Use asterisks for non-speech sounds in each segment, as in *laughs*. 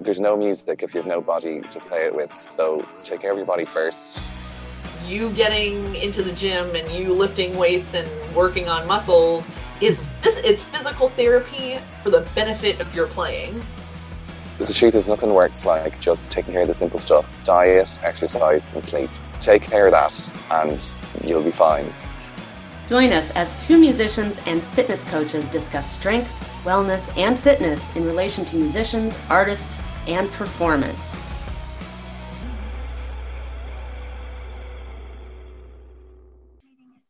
there's no music if you have no body to play it with. So take care of your body first. You getting into the gym and you lifting weights and working on muscles is it's physical therapy for the benefit of your playing. The truth is, nothing works like just taking care of the simple stuff diet, exercise, and sleep. Take care of that, and you'll be fine. Join us as two musicians and fitness coaches discuss strength, wellness, and fitness in relation to musicians, artists, and performance.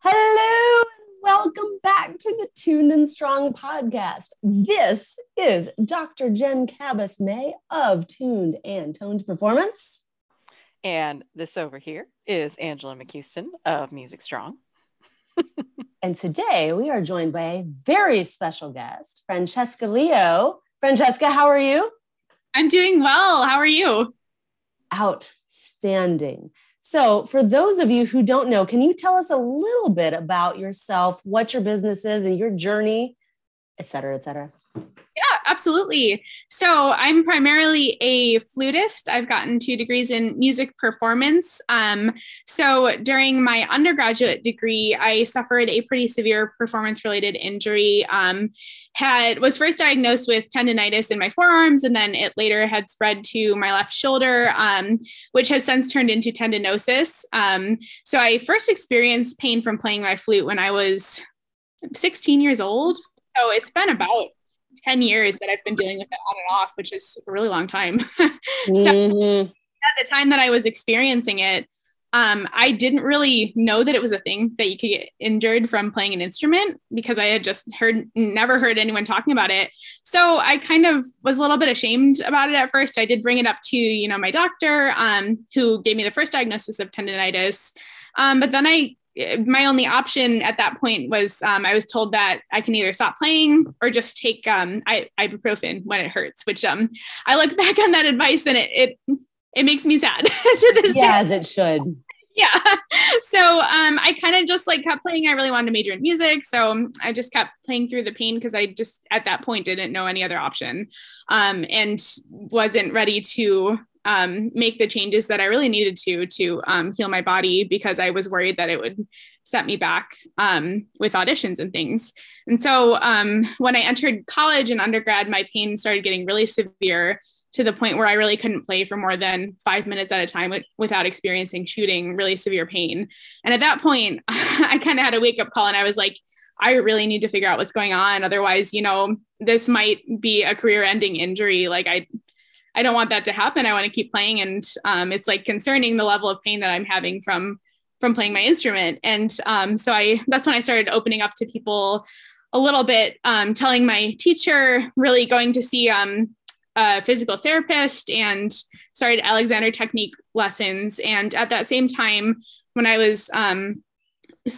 Hello, and welcome back to the Tuned and Strong podcast. This is Dr. Jen Cabas May of Tuned and Toned Performance. And this over here is Angela McCuiston of Music Strong. *laughs* and today we are joined by a very special guest, Francesca Leo. Francesca, how are you? I'm doing well. How are you? Outstanding. So, for those of you who don't know, can you tell us a little bit about yourself, what your business is, and your journey, et cetera, et cetera? Yeah, absolutely. So I'm primarily a flutist. I've gotten two degrees in music performance. Um, so during my undergraduate degree, I suffered a pretty severe performance-related injury. Um, had was first diagnosed with tendonitis in my forearms, and then it later had spread to my left shoulder, um, which has since turned into tendinosis. Um, so I first experienced pain from playing my flute when I was 16 years old. So it's been about 10 years that I've been dealing with it on and off, which is a really long time. *laughs* so mm-hmm. at the time that I was experiencing it, um, I didn't really know that it was a thing that you could get injured from playing an instrument because I had just heard, never heard anyone talking about it. So I kind of was a little bit ashamed about it at first. I did bring it up to, you know, my doctor, um, who gave me the first diagnosis of tendonitis. Um, but then I my only option at that point was um, I was told that I can either stop playing or just take um, ibuprofen when it hurts. Which um, I look *laughs* back on that advice and it it, it makes me sad *laughs* to this yeah, day. as it should. *laughs* Yeah. So um, I kind of just like kept playing. I really wanted to major in music, so I just kept playing through the pain because I just at that point didn't know any other option, um, and wasn't ready to um, make the changes that I really needed to to um, heal my body because I was worried that it would set me back um, with auditions and things. And so um, when I entered college and undergrad, my pain started getting really severe to the point where I really couldn't play for more than five minutes at a time without experiencing shooting really severe pain. And at that point, *laughs* I kind of had a wake up call and I was like, I really need to figure out what's going on. Otherwise, you know, this might be a career ending injury. Like I I don't want that to happen. I want to keep playing, and um, it's like concerning the level of pain that I'm having from from playing my instrument. And um, so I that's when I started opening up to people a little bit, um, telling my teacher, really going to see um, a physical therapist, and started Alexander Technique lessons. And at that same time, when I was um,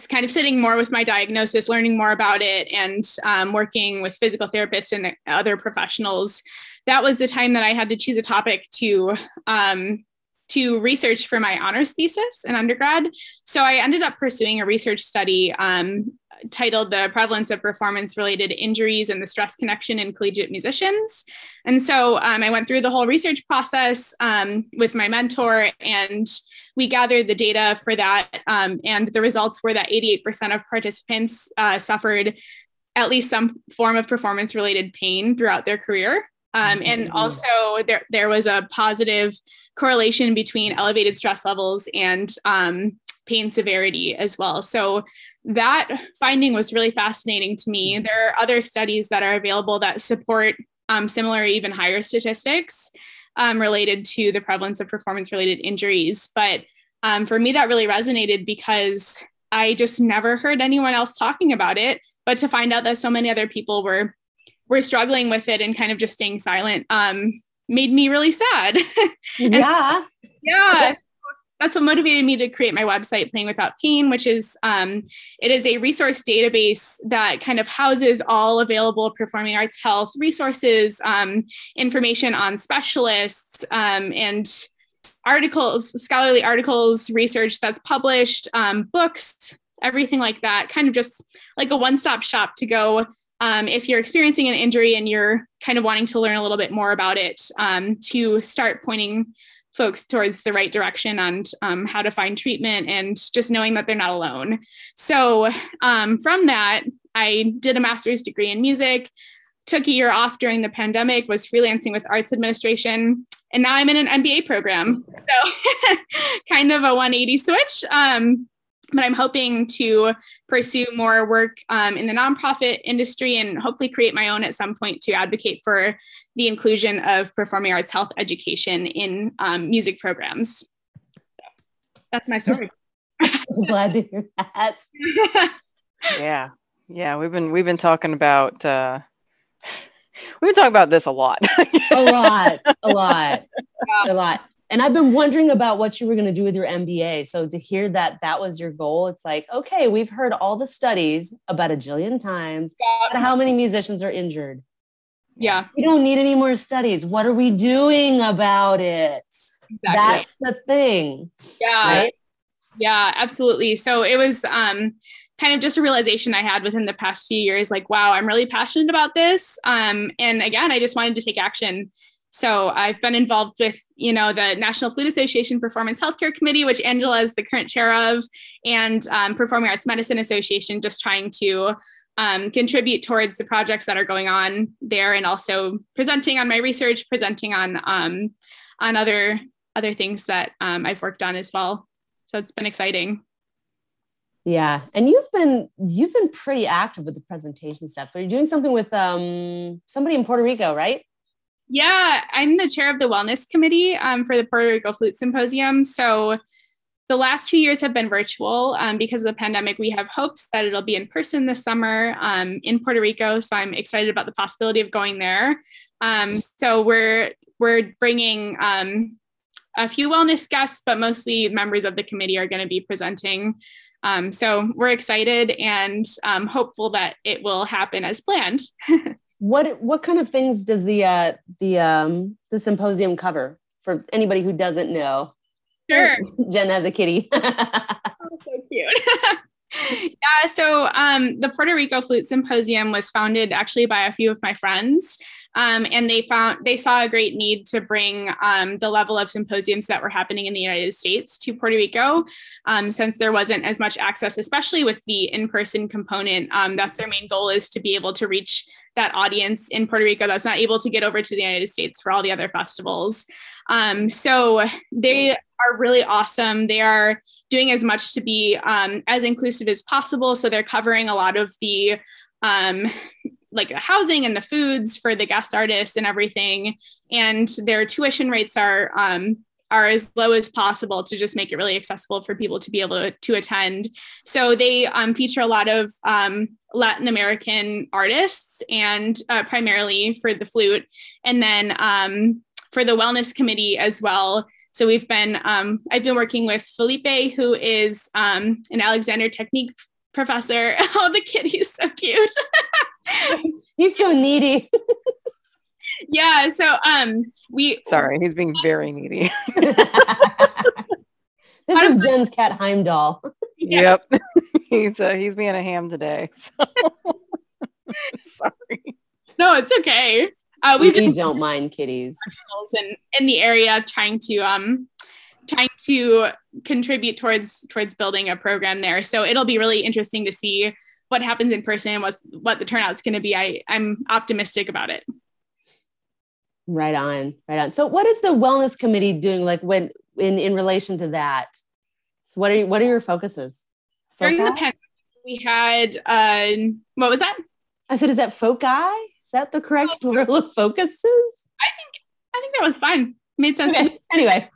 kind of sitting more with my diagnosis, learning more about it, and um, working with physical therapists and other professionals that was the time that I had to choose a topic to um, to research for my honors thesis in undergrad. So I ended up pursuing a research study um, titled The Prevalence of Performance Related Injuries and the Stress Connection in Collegiate Musicians. And so um, I went through the whole research process um, with my mentor, and we gathered the data for that. Um, and the results were that 88% of participants uh, suffered at least some form of performance related pain throughout their career. Um, and mm-hmm. also, there there was a positive correlation between elevated stress levels and um, pain severity as well. So that finding was really fascinating to me. Mm-hmm. There are other studies that are available that support um, similar, even higher statistics um, related to the prevalence of performance-related injuries. But um, for me, that really resonated because I just never heard anyone else talking about it. But to find out that so many other people were were struggling with it and kind of just staying silent um, made me really sad. *laughs* yeah. yeah. That's what motivated me to create my website, Playing Without Pain, which is um, it is a resource database that kind of houses all available performing arts health resources, um, information on specialists, um, and articles, scholarly articles, research that's published, um, books, everything like that. Kind of just like a one-stop shop to go um, if you're experiencing an injury and you're kind of wanting to learn a little bit more about it, um, to start pointing folks towards the right direction on um, how to find treatment and just knowing that they're not alone. So, um, from that, I did a master's degree in music, took a year off during the pandemic, was freelancing with arts administration, and now I'm in an MBA program. So, *laughs* kind of a 180 switch. Um, but I'm hoping to pursue more work um, in the nonprofit industry and hopefully create my own at some point to advocate for the inclusion of performing arts health education in um, music programs. So that's my story. I'm *laughs* so glad to hear that. *laughs* yeah, yeah. We've been we've been talking about uh, *laughs* we've been talking about this a lot. a lot, a lot, yeah. a lot and I've been wondering about what you were going to do with your MBA. So to hear that that was your goal, it's like, okay, we've heard all the studies about a jillion times yeah. how many musicians are injured. Yeah. We don't need any more studies. What are we doing about it? Exactly. That's the thing. Yeah. Right? Yeah, absolutely. So it was um kind of just a realization I had within the past few years like, wow, I'm really passionate about this. Um, and again, I just wanted to take action so I've been involved with, you know, the National Flute Association Performance Healthcare Committee, which Angela is the current chair of, and um, Performing Arts Medicine Association, just trying to um, contribute towards the projects that are going on there, and also presenting on my research, presenting on um, on other other things that um, I've worked on as well. So it's been exciting. Yeah, and you've been you've been pretty active with the presentation stuff. Are you doing something with um, somebody in Puerto Rico, right? Yeah, I'm the chair of the wellness committee um, for the Puerto Rico Flute Symposium. So the last two years have been virtual um, because of the pandemic. We have hopes that it'll be in person this summer um, in Puerto Rico. So I'm excited about the possibility of going there. Um, so we're we're bringing um, a few wellness guests, but mostly members of the committee are going to be presenting. Um, so we're excited and hopeful that it will happen as planned. *laughs* what what kind of things does the uh, the um, the symposium cover for anybody who doesn't know? Sure. *laughs* Jen has a kitty. *laughs* oh, so cute. *laughs* yeah, so um, the Puerto Rico Flute Symposium was founded actually by a few of my friends, um, and they found they saw a great need to bring um, the level of symposiums that were happening in the United States to Puerto Rico, um, since there wasn't as much access, especially with the in-person component. Um, that's their main goal is to be able to reach that audience in Puerto Rico that's not able to get over to the United States for all the other festivals. Um, so they are really awesome. They are doing as much to be um, as inclusive as possible. So they're covering a lot of the um, like the housing and the foods for the guest artists and everything. And their tuition rates are um, are as low as possible to just make it really accessible for people to be able to, to attend. So they um, feature a lot of um, Latin American artists and uh, primarily for the flute. And then um, for the wellness committee as well. So we've been, um, I've been working with Felipe, who is um, an Alexander Technique professor. *laughs* Oh, the kid, he's so cute. *laughs* He's so needy. Yeah. So um we sorry, he's being very needy. *laughs* this is Jen's cat Heimdall. Yeah. Yep. *laughs* he's uh, he's being a ham today. So. *laughs* sorry. No, it's okay. Uh, we just, don't mind kitties. And in the area, trying to um, trying to contribute towards towards building a program there. So it'll be really interesting to see what happens in person, what what the turnout's going to be. I I'm optimistic about it. Right on, right on. So what is the wellness committee doing? Like when in in relation to that? So what are you, what are your focuses? During the pandemic, we had uh, what was that? I said, is that foci? Is that the correct oh. plural of focuses? I think I think that was fine. Made sense. Okay. *laughs* Anyway.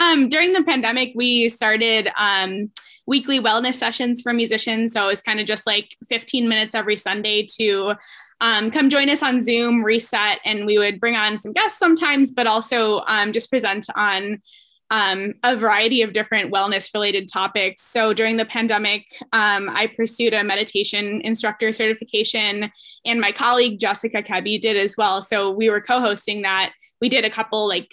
Um, during the pandemic, we started um, weekly wellness sessions for musicians. So it was kind of just like 15 minutes every Sunday to um, come join us on Zoom, reset, and we would bring on some guests sometimes, but also um, just present on um, a variety of different wellness related topics. So during the pandemic, um, I pursued a meditation instructor certification, and my colleague Jessica Kebby did as well. So we were co hosting that. We did a couple like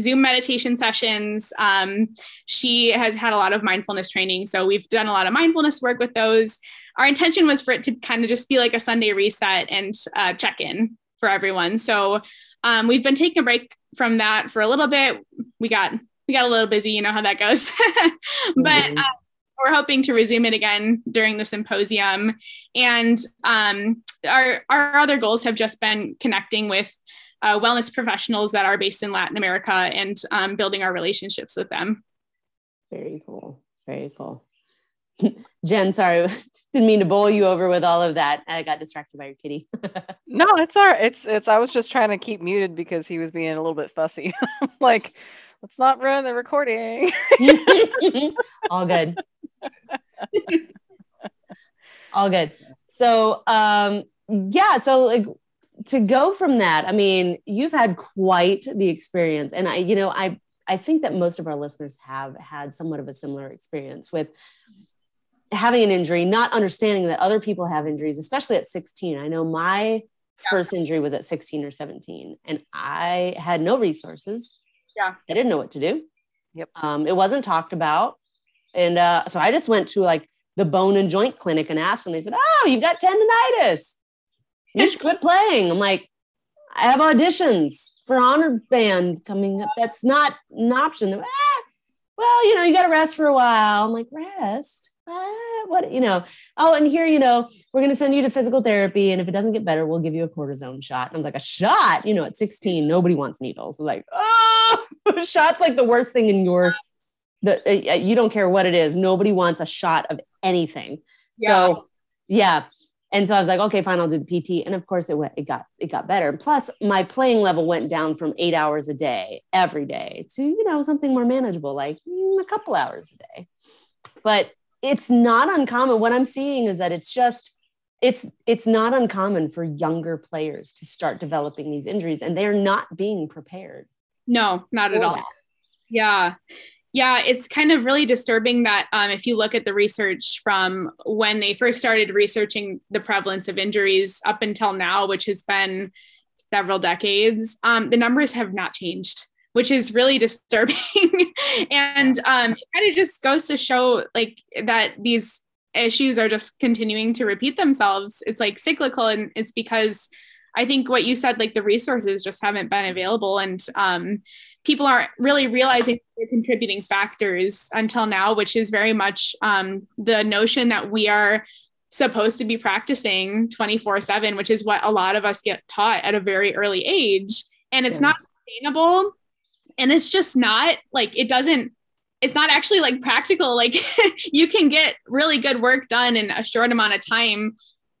Zoom meditation sessions. Um, she has had a lot of mindfulness training. So we've done a lot of mindfulness work with those. Our intention was for it to kind of just be like a Sunday reset and uh, check in for everyone. So um, we've been taking a break from that for a little bit. We got we got a little busy, you know how that goes. *laughs* but uh, we're hoping to resume it again during the symposium. And um, our our other goals have just been connecting with uh, wellness professionals that are based in Latin America and um, building our relationships with them. Very cool. Very cool. *laughs* Jen, sorry, *laughs* didn't mean to bowl you over with all of that. I got distracted by your kitty. *laughs* no, it's all right. It's it's. I was just trying to keep muted because he was being a little bit fussy. like, let's not ruin the recording. all good. all good. So, um, yeah. So, like, to go from that, I mean, you've had quite the experience, and I, you know, I I think that most of our listeners have had somewhat of a similar experience with having an injury, not understanding that other people have injuries, especially at 16. I know my yeah. first injury was at 16 or 17, and I had no resources. Yeah, I didn't know what to do. Yep. Um, it wasn't talked about, and uh, so I just went to like the bone and joint clinic and asked, and they said, "Oh, you've got tendonitis." You should quit playing. I'm like, I have auditions for honor band coming up. That's not an option. Ah, well, you know, you got to rest for a while. I'm like, rest? Ah, what, you know, oh, and here, you know, we're going to send you to physical therapy. And if it doesn't get better, we'll give you a cortisone shot. And I was like, a shot? You know, at 16, nobody wants needles. I'm like, oh, *laughs* shot's like the worst thing in your, the, uh, you don't care what it is. Nobody wants a shot of anything. Yeah. So, yeah. And so I was like, okay, fine, I'll do the PT. And of course it went, it got, it got better. Plus my playing level went down from eight hours a day every day to, you know, something more manageable, like mm, a couple hours a day. But it's not uncommon. What I'm seeing is that it's just, it's it's not uncommon for younger players to start developing these injuries and they're not being prepared. No, not at all. That. Yeah yeah, it's kind of really disturbing that um, if you look at the research from when they first started researching the prevalence of injuries up until now, which has been several decades, um, the numbers have not changed, which is really *laughs* disturbing. and um, it kind of just goes to show like that these issues are just continuing to repeat themselves. It's like cyclical, and it's because I think what you said, like the resources just haven't been available, and um, people aren't really realizing the contributing factors until now, which is very much um, the notion that we are supposed to be practicing 24 7, which is what a lot of us get taught at a very early age. And it's yeah. not sustainable. And it's just not like it doesn't it's not actually like practical like *laughs* you can get really good work done in a short amount of time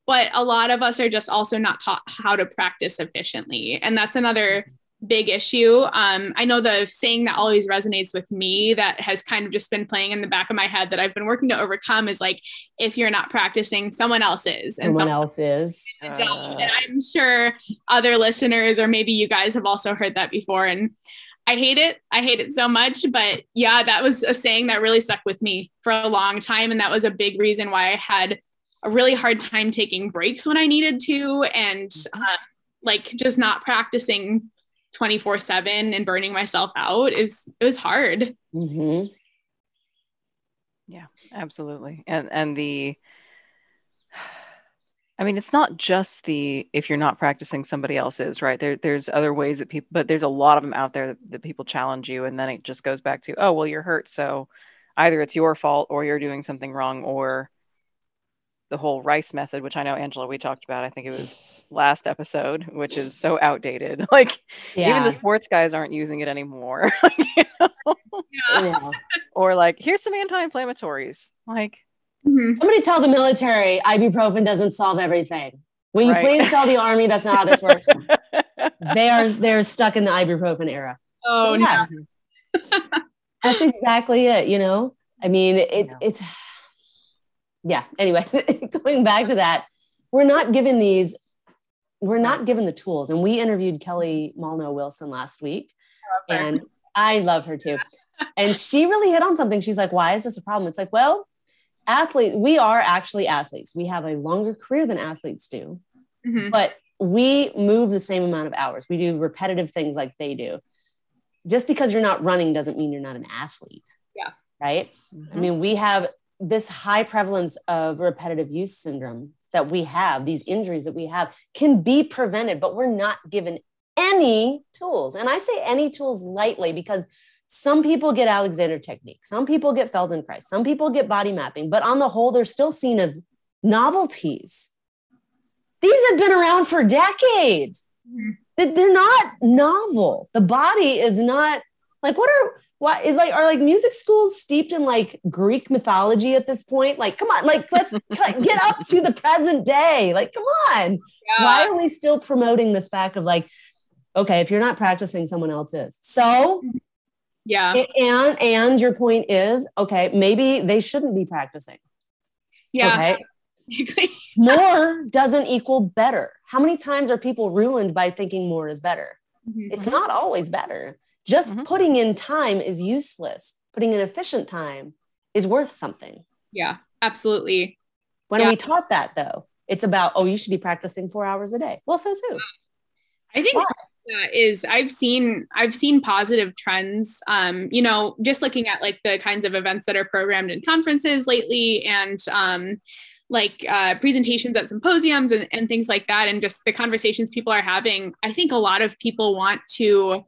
but a lot of us are just also not taught how to practice efficiently and that's another big issue um, i know the saying that always resonates with me that has kind of just been playing in the back of my head that i've been working to overcome is like if you're not practicing someone else is and someone else is uh... *laughs* and i'm sure other listeners or maybe you guys have also heard that before and I hate it. I hate it so much. But yeah, that was a saying that really stuck with me for a long time. And that was a big reason why I had a really hard time taking breaks when I needed to, and um, like just not practicing 24 7 and burning myself out is it was hard. Mm-hmm. Yeah, absolutely. And and the *sighs* I mean, it's not just the if you're not practicing, somebody else is, right? There, there's other ways that people, but there's a lot of them out there that, that, people challenge you, and then it just goes back to, oh, well, you're hurt, so either it's your fault or you're doing something wrong, or the whole rice method which i know angela we talked about i think it was last episode which is so outdated *laughs* like yeah. even the sports guys aren't using it anymore *laughs* you know? yeah. or like here's some anti-inflammatories like mm-hmm. somebody tell the military ibuprofen doesn't solve everything will you right. please tell the army that's not how this works *laughs* they are they're stuck in the ibuprofen era oh yeah. no that's exactly it you know i mean it, it's yeah, anyway, *laughs* going back to that, we're not given these, we're not given the tools. And we interviewed Kelly Mollnow Wilson last week, I and I love her too. and she really hit on something. She's like, why is this a problem? It's like, well, athletes, we are actually athletes. We have a longer career than athletes do, mm-hmm. but we move the same amount of hours. We do repetitive things like they do. just because you're not running doesn't mean you're not an athlete. Yeah. Right. I mean, we have this high prevalence of repetitive use syndrome that we have, these injuries that we have can be prevented, but we're not given any tools. And I say any tools lightly because some people get Alexander technique, some people get Feldenkrais, some people get body mapping, but on the whole, they're still seen as novelties. These have been around for decades. Mm-hmm. They're not novel. The body is not like what are what is like are like music schools steeped in like Greek mythology at this point? Like, come on, like let's *laughs* get up to the present day. Like, come on. Yeah. Why are we still promoting this fact of like, okay, if you're not practicing, someone else is. So yeah. And and your point is, okay, maybe they shouldn't be practicing. Yeah. Okay. *laughs* more doesn't equal better. How many times are people ruined by thinking more is better? Mm-hmm. It's not always better. Just mm-hmm. putting in time is useless. Putting in efficient time is worth something. Yeah, absolutely. When yeah. we taught that though, it's about, oh, you should be practicing four hours a day. Well, so who? I think Why? is I've seen I've seen positive trends. Um, you know, just looking at like the kinds of events that are programmed in conferences lately and um like uh, presentations at symposiums and, and things like that and just the conversations people are having i think a lot of people want to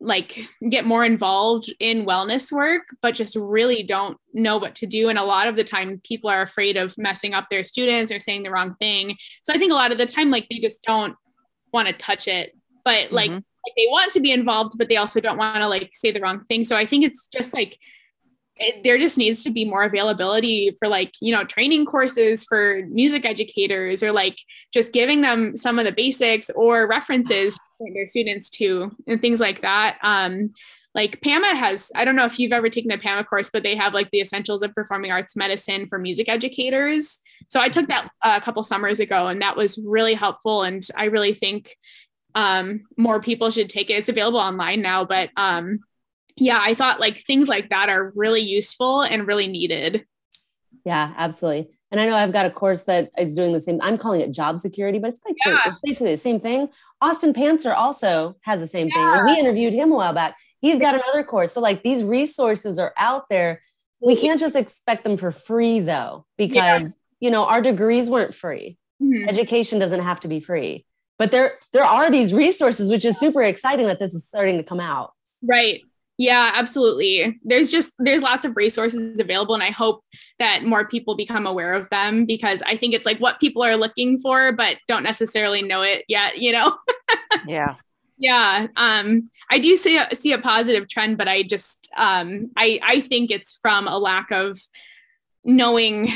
like get more involved in wellness work but just really don't know what to do. And a lot of the time people are afraid of messing up their students or saying the wrong thing. So i think a lot of the time like they just don't want to touch it. But like, mm-hmm. like they want to be involved but they also don't want to like say the wrong thing. So i think it's just like it, there just needs to be more availability for like you know training courses for music educators or like just giving them some of the basics or references for their students to and things like that um like PAMA has, I don't know if you've ever taken a PAMA course, but they have like the essentials of performing arts medicine for music educators. So I took that a couple summers ago and that was really helpful. And I really think um, more people should take it. It's available online now, but um, yeah, I thought like things like that are really useful and really needed. Yeah, absolutely. And I know I've got a course that is doing the same. I'm calling it job security, but it's like yeah. it's basically the same thing. Austin Pancner also has the same yeah. thing. We interviewed him a while back. He's got another course. So like these resources are out there. We can't just expect them for free though, because yeah. you know our degrees weren't free. Mm-hmm. Education doesn't have to be free. But there there are these resources, which is super exciting that this is starting to come out. Right. Yeah, absolutely. There's just there's lots of resources available and I hope that more people become aware of them because I think it's like what people are looking for but don't necessarily know it yet, you know. *laughs* yeah yeah um i do see a, see a positive trend but i just um i i think it's from a lack of knowing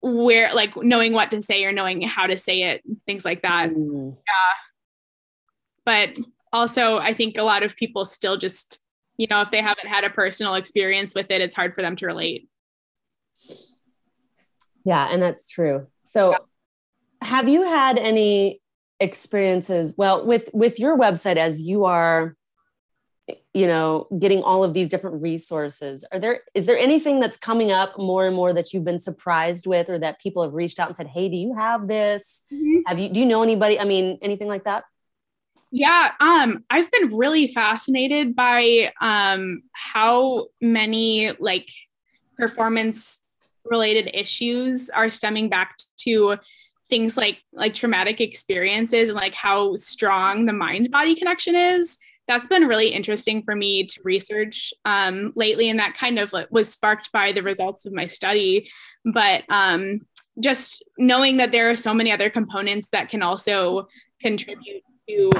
where like knowing what to say or knowing how to say it things like that mm. yeah but also i think a lot of people still just you know if they haven't had a personal experience with it it's hard for them to relate yeah and that's true so yeah. have you had any experiences well with with your website as you are you know getting all of these different resources are there is there anything that's coming up more and more that you've been surprised with or that people have reached out and said hey do you have this mm-hmm. have you do you know anybody i mean anything like that yeah um i've been really fascinated by um how many like performance related issues are stemming back to things like like traumatic experiences and like how strong the mind body connection is. That's been really interesting for me to research um, lately and that kind of was sparked by the results of my study. But um, just knowing that there are so many other components that can also contribute to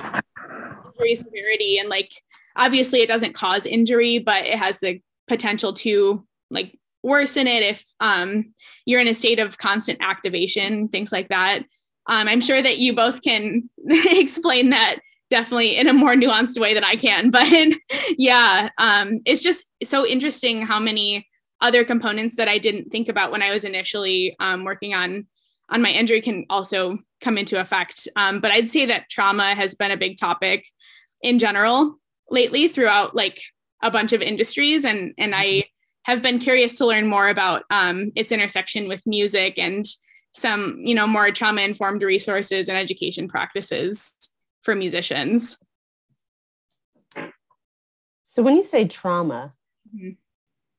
injury severity and like obviously it doesn't cause injury but it has the potential to like worsen it if um, you're in a state of constant activation, things like that. Um, I'm sure that you both can *laughs* explain that definitely in a more nuanced way than I can. *laughs* But yeah, um, it's just so interesting how many other components that I didn't think about when I was initially um, working on on my injury can also come into effect. Um, but I'd say that trauma has been a big topic in general lately throughout like a bunch of industries, and and I have been curious to learn more about um, its intersection with music and some, you know, more trauma informed resources and education practices for musicians. So when you say trauma, Mhm.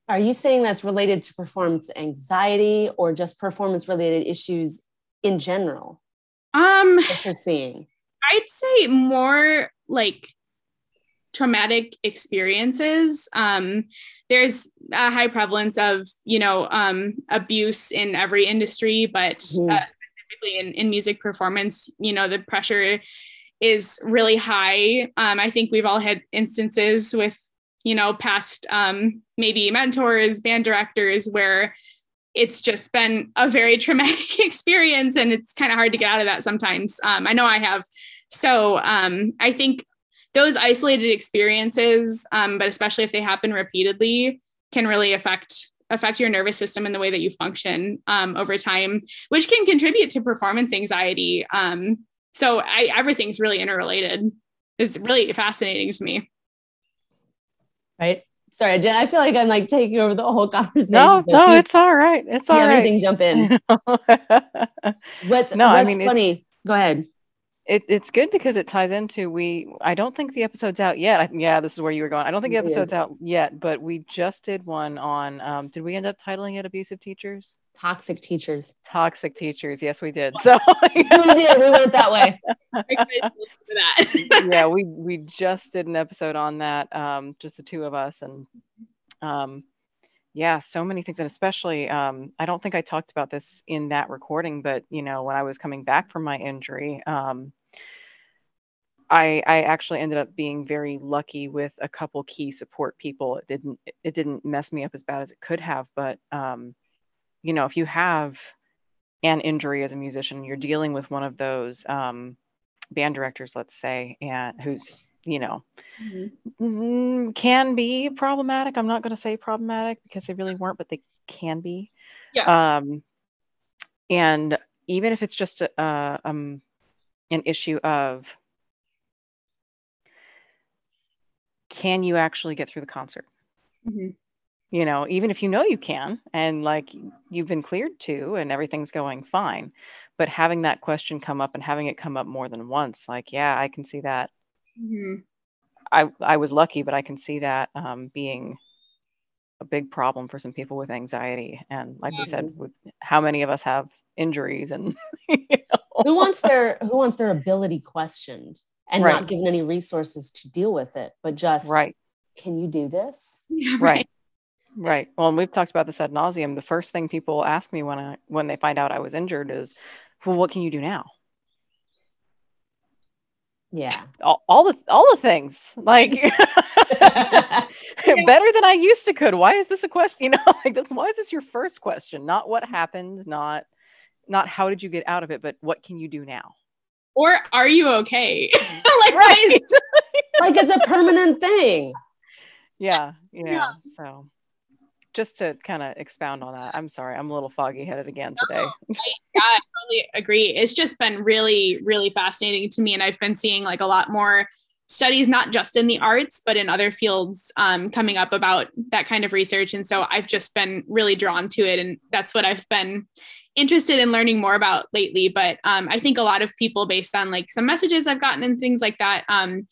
Are you saying that's related to performance anxiety or just performance related issues in general Um, that you're seeing? I'd say more like traumatic experiences. Um, there's a high prevalence of, you know, um, abuse in every industry, but Mhm. uh, specifically in, in music performance, you know, the pressure is really high. Um, I think we've all had instances with, you know, past um, maybe mentors, band directors, where it's just been a very *laughs* traumatic experience and it's kind of hard to get out of that sometimes. Um, I know I have. So um, I think those isolated experiences, um, but especially if they happen repeatedly, can really affect affect your nervous system and the way that you function um, over time, which can contribute to performance anxiety. Um, so I, everything's really interrelated. It's really fascinating to me. Right? Sorry, Jen, I feel like I'm like taking over the whole conversation. No, no, you- it's all right. It's all right. anything jump in. *laughs* What's, No, I mean, funny? Go ahead. It, it's good because it ties into we I don't think the episode's out yet. I, yeah, this is where you were going. I don't think the episode's out yet, but we just did one on um did we end up titling it abusive teachers? Toxic teachers. Toxic teachers. Yes, we did. So *laughs* We did. We went that way. *laughs* For that. yeah, we we just did an episode on that, um, just the two of us, and um, yeah, so many things, and especially, um, I don't think I talked about this in that recording, but you know, when I was coming back from my injury, um, I I actually ended up being very lucky with a couple key support people. It didn't it didn't mess me up as bad as it could have, but um, you know, if you have an injury as a musician, you're dealing with one of those um, band directors, let's say, and who's you know mm, can be problematic. I'm not going to say problematic because they really weren't, but they can be. Yeah. Um, and even if it's just a, uh, um, an issue of can you actually get through the concert? Mhm. You know, even if you know you can, and like you've been cleared to, and everything's going fine, but having that question come up and having it come up more than once, like, yeah, I can see that Mhm. I I was lucky, but I can see that um, being a big problem for some people with anxiety. And like we said, with how many of us have injuries and *laughs* you know, Who wants their Who wants their ability questioned and Right. not given any resources to deal with it, but just right, Can you do this? Yeah, right, right. Well, and we've talked about this ad nauseum. The first thing people ask me when I when they find out I was injured is, well, what can you do now? Yeah. All, all the all the things like *laughs* *laughs* *laughs* better than I used to could. Why is this a question? You know, like that's why is this your first question? Not what happened, not not how did you get out of it, but what can you do now? Or are you okay? like, why is- like it's a permanent thing. yeah, yeah. Yeah. So just to kind of expound on that, I'm sorry, I'm a little foggy headed again today. yeah, I totally agree. It's just been really, really fascinating to me. And I've been seeing like a lot more studies, not just in the arts, but in other fields um, coming up about that kind of research. And so I've just been really drawn to it. And that's what I've been interested in learning more about lately. But um, I think a lot of people, based on like some messages I've gotten and things like that, um,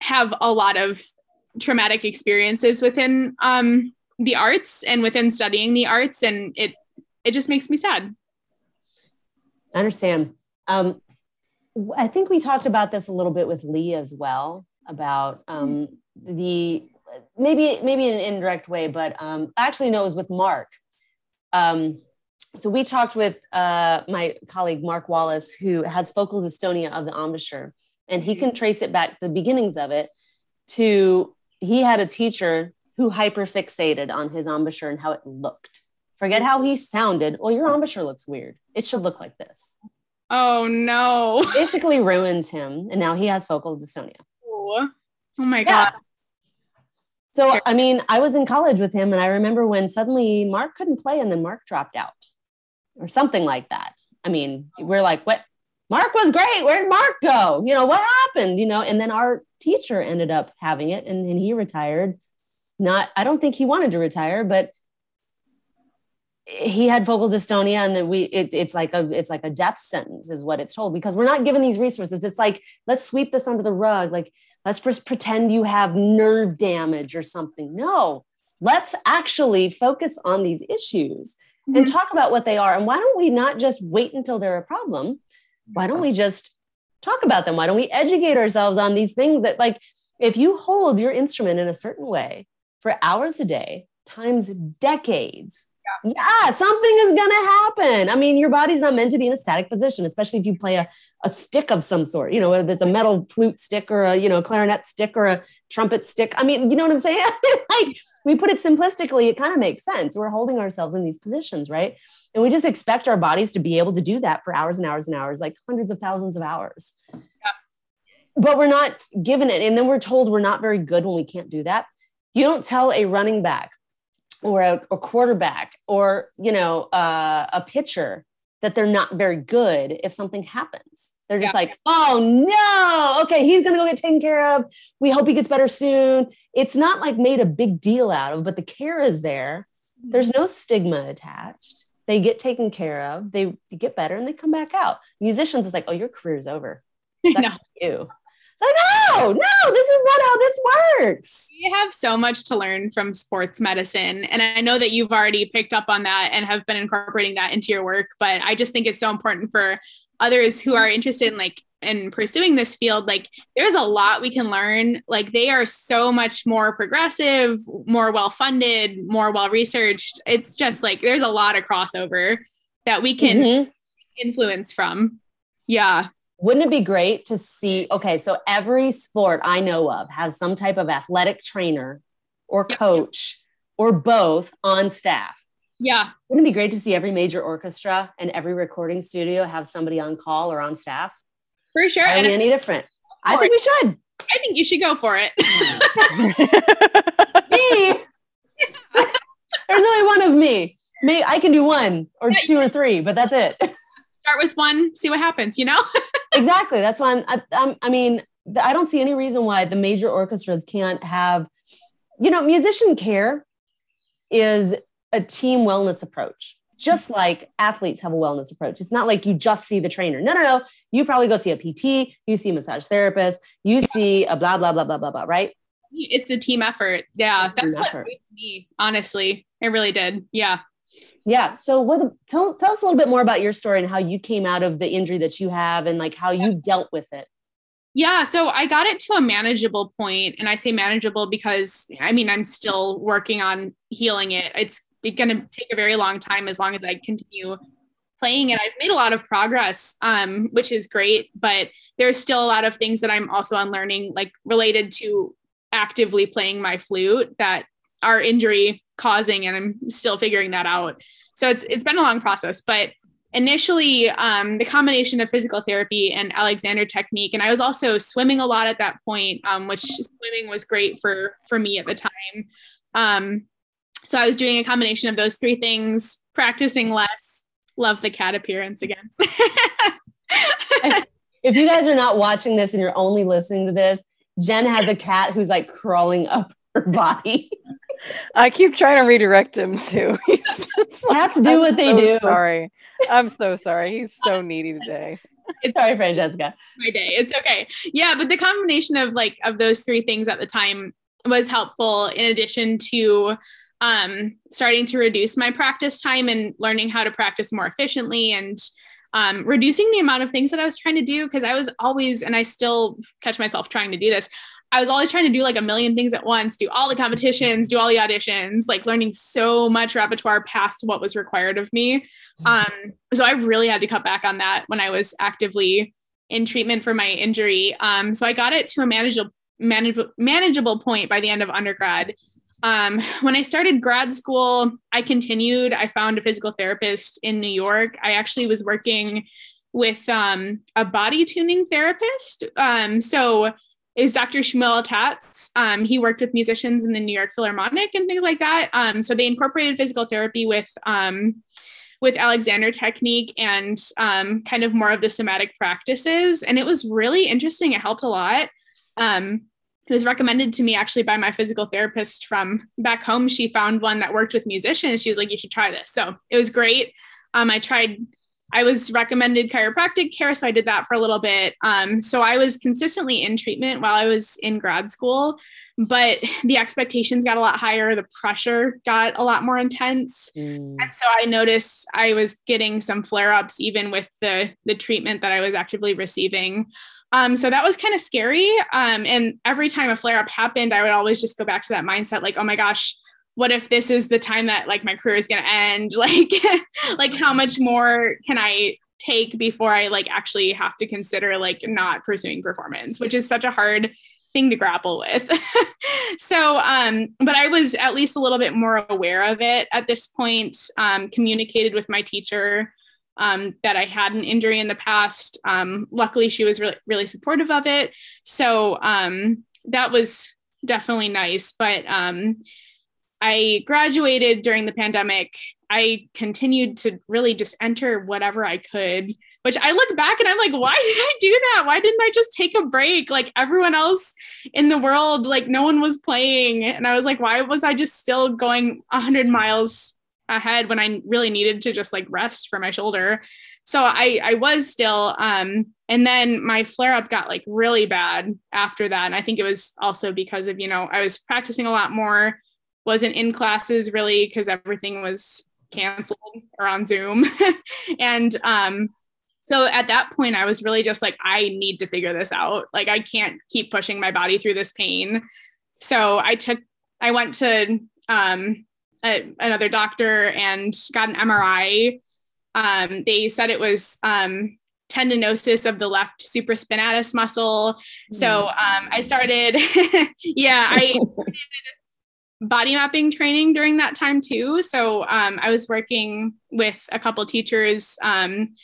have a lot of traumatic experiences within um, the arts and within studying the arts. And it, it just makes me sad. I understand. Um, I think we talked about this a little bit with Lee as well about um, the maybe maybe in an indirect way, but um, actually no, it was with Mark. Um, so we talked with uh, my colleague Mark Wallace, who has focal dystonia of the embouchure, and he can trace it back the beginnings of it to he had a teacher who hyperfixated on his embouchure and how it looked. Forget how he sounded. Well, your embouchure looks weird. It should look like this. Oh no. Basically ruins him, and now he has focal dystonia. Oh, oh my Yeah. god. So, I mean, I was in college with him, and I remember when suddenly Mark couldn't play, and then Mark dropped out, or something like that. I mean, we're like, what? Mark was great. Where did Mark go? You know, what happened? You know, and then our teacher ended up having it, and then he retired. Not, I don't think he wanted to retire, but he had focal dystonia and that we it, it's like a it's like a death sentence is what it's told because we're not given these resources. It's like let's sweep this under the rug. Like let's just pretend you have nerve damage or something. No let's actually focus on these issues mm-hmm. and talk about what they are. And why don't we not just wait until they're a problem? Why don't we just talk about them? Why don't we educate ourselves on these things that like if you hold your instrument in a certain way for hours a day times decades yeah, something is going to happen. I mean, your body's not meant to be in a static position, especially if you play a, a stick of some sort, you know, whether it's a metal flute stick or a, you know, clarinet stick or a trumpet stick. I mean, you know what I'm saying? *laughs* like we put it simplistically, it kind of makes sense. We're holding ourselves in these positions, right? And we just expect our bodies to be able to do that for hours and hours and hours, like hundreds of thousands of hours. Yeah. But we're not given it. And then we're told we're not very good when we can't do that. You don't tell a running back or a, a quarterback or you know uh, a pitcher that they're not very good if something happens. They're just yeah. like oh no. Okay he's gonna go get taken care of. We hope he gets better soon. It's not like made a big deal out of but the care is there. There's no stigma attached. They get taken care of. They get better and they come back out. Musicians is like oh your career's over. *laughs* It's no. you like, no, no, this is not how this works. We have so much to learn from sports medicine. And I know that you've already picked up on that and have been incorporating that into your work. But I just think it's so important for others who are interested in like in pursuing this field like there's a lot we can learn like they are so much more progressive more well funded more well researched it's just like there's a lot of crossover that we can mm-hmm. influence from yeah wouldn't it be great to see okay so every sport i know of has some type of athletic trainer or coach or both on staff? Yeah. Wouldn't it be great to see every major orchestra and every recording studio have somebody on call or on staff? For sure. And any different. I think we should. I think you should go for it. *laughs* Me? *laughs* There's only one of me. Me i can do one or two or three but that's it. Start with one see what happens you know *laughs* exactly. That's why I'm, I, I'm, I mean, I don't see any reason why the major orchestras can't have, you know, musician care is a team wellness approach just like athletes have a wellness approach. It's not like you just see the trainer. No, no, no. You probably go see a PT, you see a massage therapist, you see a blah, blah, blah, blah, blah, blah, right? It's a team effort. Yeah. That's what saved me, honestly. It really did. Yeah. Yeah. So what tell tell us a little bit more about your story and how you came out of the injury that you have and like how you've dealt with it. Yeah, so I got it to a manageable point and I say manageable because I mean I'm still working on healing it. It's going to take a very long time as long as I continue playing it. I've made a lot of progress um which is great, but there's still a lot of things that I'm also unlearning like related to actively playing my flute that are injury causing and i'm still figuring that out. So it's it's been a long process but initially um, the combination of physical therapy and alexander technique and i was also swimming a lot at that point um, which swimming was great for for me at the time. Um, so i was doing a combination of those three things practicing less love the cat appearance again. *laughs* If you guys are not watching this and you're only listening to this jen has a cat who's like crawling up her body I keep trying to redirect him too. *laughs* He's just like, Cats do I'm what they so do. Sorry. I'm so *laughs* sorry. He's so needy today. It's sorry, Francesca. My day. It's okay. Yeah, but the combination of like of those three things at the time was helpful in addition to um starting to reduce my practice time and learning how to practice more efficiently and um, reducing the amount of things that I was trying to do because I was always, and I still catch myself trying to do this. I was always trying to do like a million things at once, do all the competitions, do all the auditions, like learning so much repertoire past what was required of me. Um, so I really had to cut back on that when I was actively in treatment for my injury. Um, so I got it to a manageable, manageable, manageable point by the end of undergrad. Um, when I started grad school, I continued. I found a physical therapist in New York. I actually was working with um, a body tuning therapist. Um, so is Dr. Shmuel Tatz. Um, he worked with musicians in the New York Philharmonic and things like that. Um, so they incorporated physical therapy with um, with Alexander technique and um, kind of more of the somatic practices, and it was really interesting. It helped a lot. Um, it was recommended to me actually by my physical therapist from back home. She found one that worked with musicians. She was like, you should try this. So it was great. Um, I tried, I was recommended chiropractic care. So I did that for a little bit. Um, so I was consistently in treatment while I was in grad school, but the expectations got a lot higher. The pressure got a lot more intense. Mm. And so I noticed I was getting some flare ups even with the, the treatment that I was actively receiving. Um, so that was kind of scary. Um, and every time a flare up happened, I would always just go back to that mindset like, oh my gosh, what if this is the time that like my career is going to end? *laughs* Like, like how much more can I take before I like actually have to consider like not pursuing performance, which is such a hard thing to grapple with. *laughs* so, um, but I was at least a little bit more aware of it at this point, um, communicated with my teacher um, that I had an injury in the past. Um, luckily, she was really, really supportive of it. So um, that was definitely nice. But um, I graduated during the pandemic. I continued to really just enter whatever I could, which I look back and I'm like, why did I do that? Why didn't I just take a break? Like everyone else in the world, like no one was playing. And I was like, why was I just still going 100 miles ahead when I really needed to just like rest for my shoulder. So I I was still um and then my flare up got like really bad after that and I think it was also because of you know I was practicing a lot more wasn't in classes really because everything was canceled or on Zoom *laughs* and um so at that point I was really just like I need to figure this out like I can't keep pushing my body through this pain so I took I went to um a, another doctor and got an MRI. Um, they said it was um, tendinosis of the left supraspinatus muscle. So um, I started, *laughs* yeah, I *laughs* body mapping training during that time too. So um, I was working with a couple teachers um,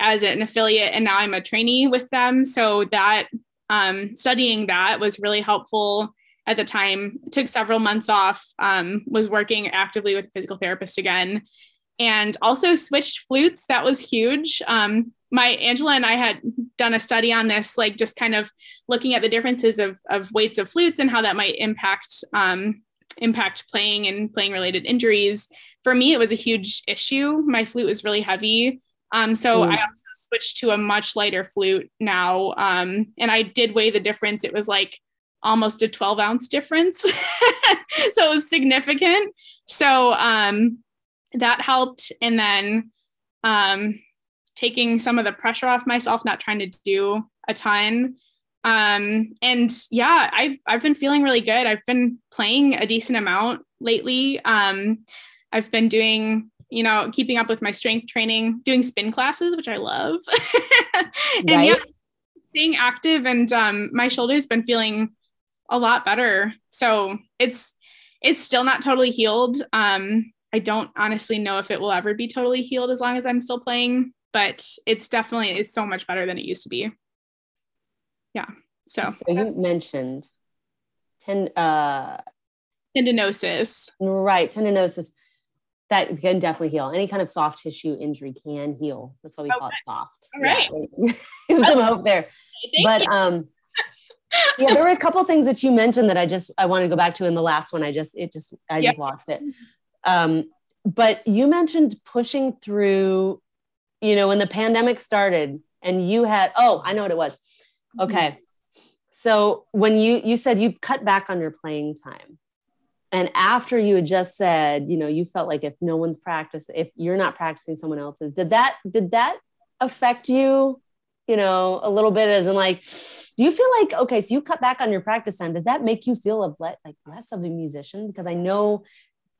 as an affiliate, and now I'm a trainee with them. So that um, studying that was really helpful at the time took several months off um, was working actively with a physical therapist again and also switched flutes that was huge um, my angela and i had done a study on this like just kind of looking at the differences of, of weights of flutes and how that might impact um, impact playing and playing related injuries for me it was a huge issue my flute was really heavy um, so mm. i also switched to a much lighter flute now um, and i did weigh the difference it was like almost a 12 ounce difference. *laughs* so it was significant. So um, that helped. And then um, taking some of the pressure off myself, not trying to do a ton. Um, and yeah, I've, I've been feeling really good. I've been playing a decent amount lately. Um, I've been doing, you know, keeping up with my strength training, doing spin classes, which I love. *laughs* and right. yeah, staying active and um, my shoulder's been feeling a lot better. So it's it's still not totally healed. Um, I don't honestly know if it will ever be totally healed as long as I'm still playing, but it's definitely it's so much better than it used to be. Yeah. So, so you mentioned ten uh tendinosis. Right, tendinosis. That can definitely heal. Any kind of soft tissue injury can heal. That's why we okay. call it soft. All right. Yeah. *laughs* some hope there. Thank but you. um *laughs* yeah, there were a couple things that you mentioned that I just I want to go back to in the last one. I just it just I yep. just lost it. Um, but you mentioned pushing through, you know, when the pandemic started, and you had oh I know what it was. Mm-hmm. Okay, so when you you said you cut back on your playing time, and after you had just said, you know, you felt like if no one's practicing, if you're not practicing, someone else's. Did that did that affect you you know, a little bit as in like, do you feel like, okay, so you cut back on your practice time. Does that make you feel of le- like less of a musician? Because I know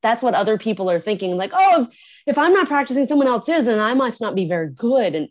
that's what other people are thinking like, oh, if, if I'm not practicing, someone else is, and I must not be very good. And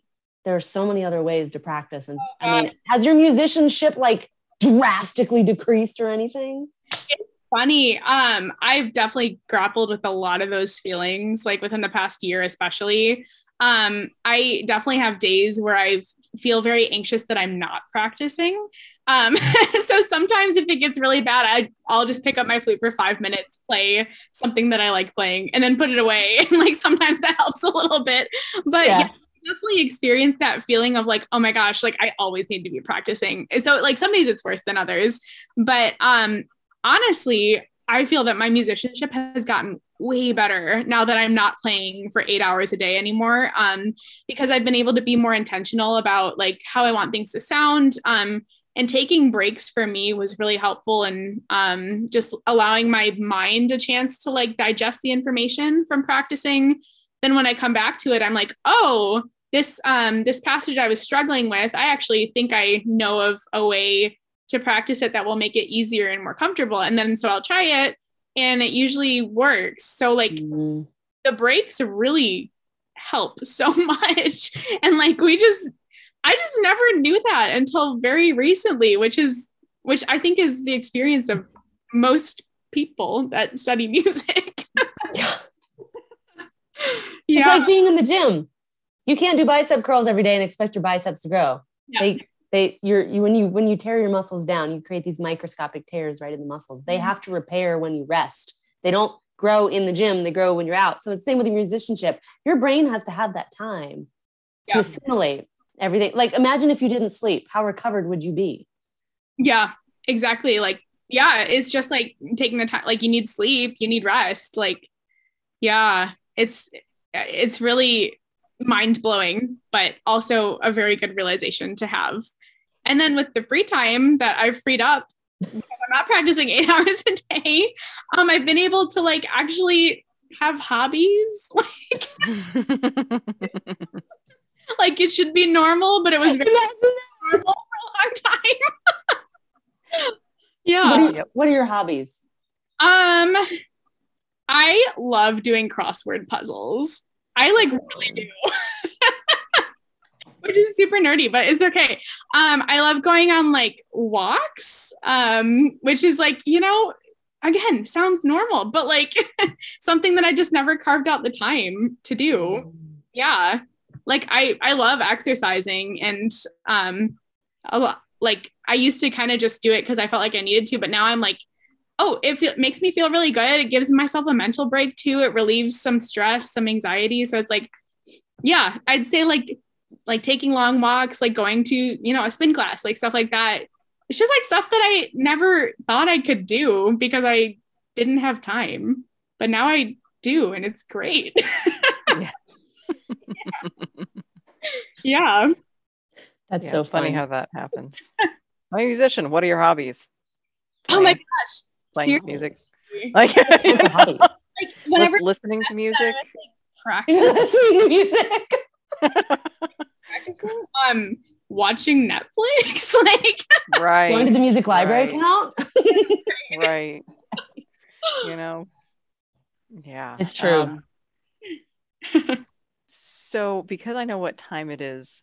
there are so many other ways to practice. And I mean, has your musicianship like drastically decreased or anything? It's funny. Um, I've definitely grappled with a lot of those feelings, like within the past year, especially. Um, I definitely have days where I feel very anxious that I'm not practicing. Um, *laughs* so sometimes if it gets really bad, I, I'll just pick up my flute for five minutes, play something that I like playing, and then put it away. And *laughs* like sometimes that helps a little bit. But yeah. Yeah, definitely experienced that feeling of like, oh my gosh, like I always need to be practicing. So like some days it's worse than others. But um honestly, I feel that my musicianship has gotten way better now that I'm not playing for eight hours a day anymore. Um, because I've been able to be more intentional about like how I want things to sound. Um, and taking breaks for me was really helpful and um, just allowing my mind a chance to like digest the information from practicing then when i come back to it i'm like oh this um this passage i was struggling with i actually think i know of a way to practice it that will make it easier and more comfortable and then so i'll try it and it usually works so like mm-hmm. the breaks really help *laughs* so much and like we just I just never knew that until very recently, which is which I think is the experience of most people that study *laughs* music. Yeah. yeah. It's like being in the gym. You can't do bicep curls every day and expect your biceps to grow. Yeah. They they you're you when you when you tear your muscles down, you create these microscopic tears right in the muscles. They mm-hmm. have to repair when you rest. They don't grow in the gym, they grow when you're out. So it's the same with your musicianship. Your brain has to have that time to assimilate everything like imagine if you didn't sleep how recovered would you be yeah exactly like yeah it's just like taking the time like you need sleep you need rest like yeah it's it's really mind blowing but also a very good realization to have and then with the free time that i've freed up i'm not practicing eight *laughs* hours a day um i've been able to like actually have hobbies *laughs* like like it should be normal, but it was very normal for a long time. yeah. *laughs* What are, you, what are your hobbies? Um, I love doing crossword puzzles. I like really do. *laughs* Which is super nerdy, but it's okay. Um, I love going on like walks, um, which is like, you know, again, sounds normal, but like *laughs* something that I just never carved out the time to do. Yeah like I I love exercising and um a lot like I used to kind of just do it because I felt like I needed to, but now I'm like, oh, it, it makes me feel really good. It gives myself a mental break too. It relieves some stress, some anxiety. So it's like, yeah, I'd say like like taking long walks, like going to, you know, a spin class, like stuff like that. It's just like stuff that I never thought I could do because I didn't have time. But now I do, and it's great. *laughs* yeah. *laughs* yeah. That's yeah, so funny how that happens. *laughs* I'm a musician. What are your hobbies? Playing, oh my gosh. Playing Seriously? *laughs* music. *laughs* Like, like whenever listening to music. Practice. *laughs* listening to music. Practicing. Um watching Netflix. like right. Going to the music library right. count. right. You know. Yeah. It's true. Um, so, because I know what time it is,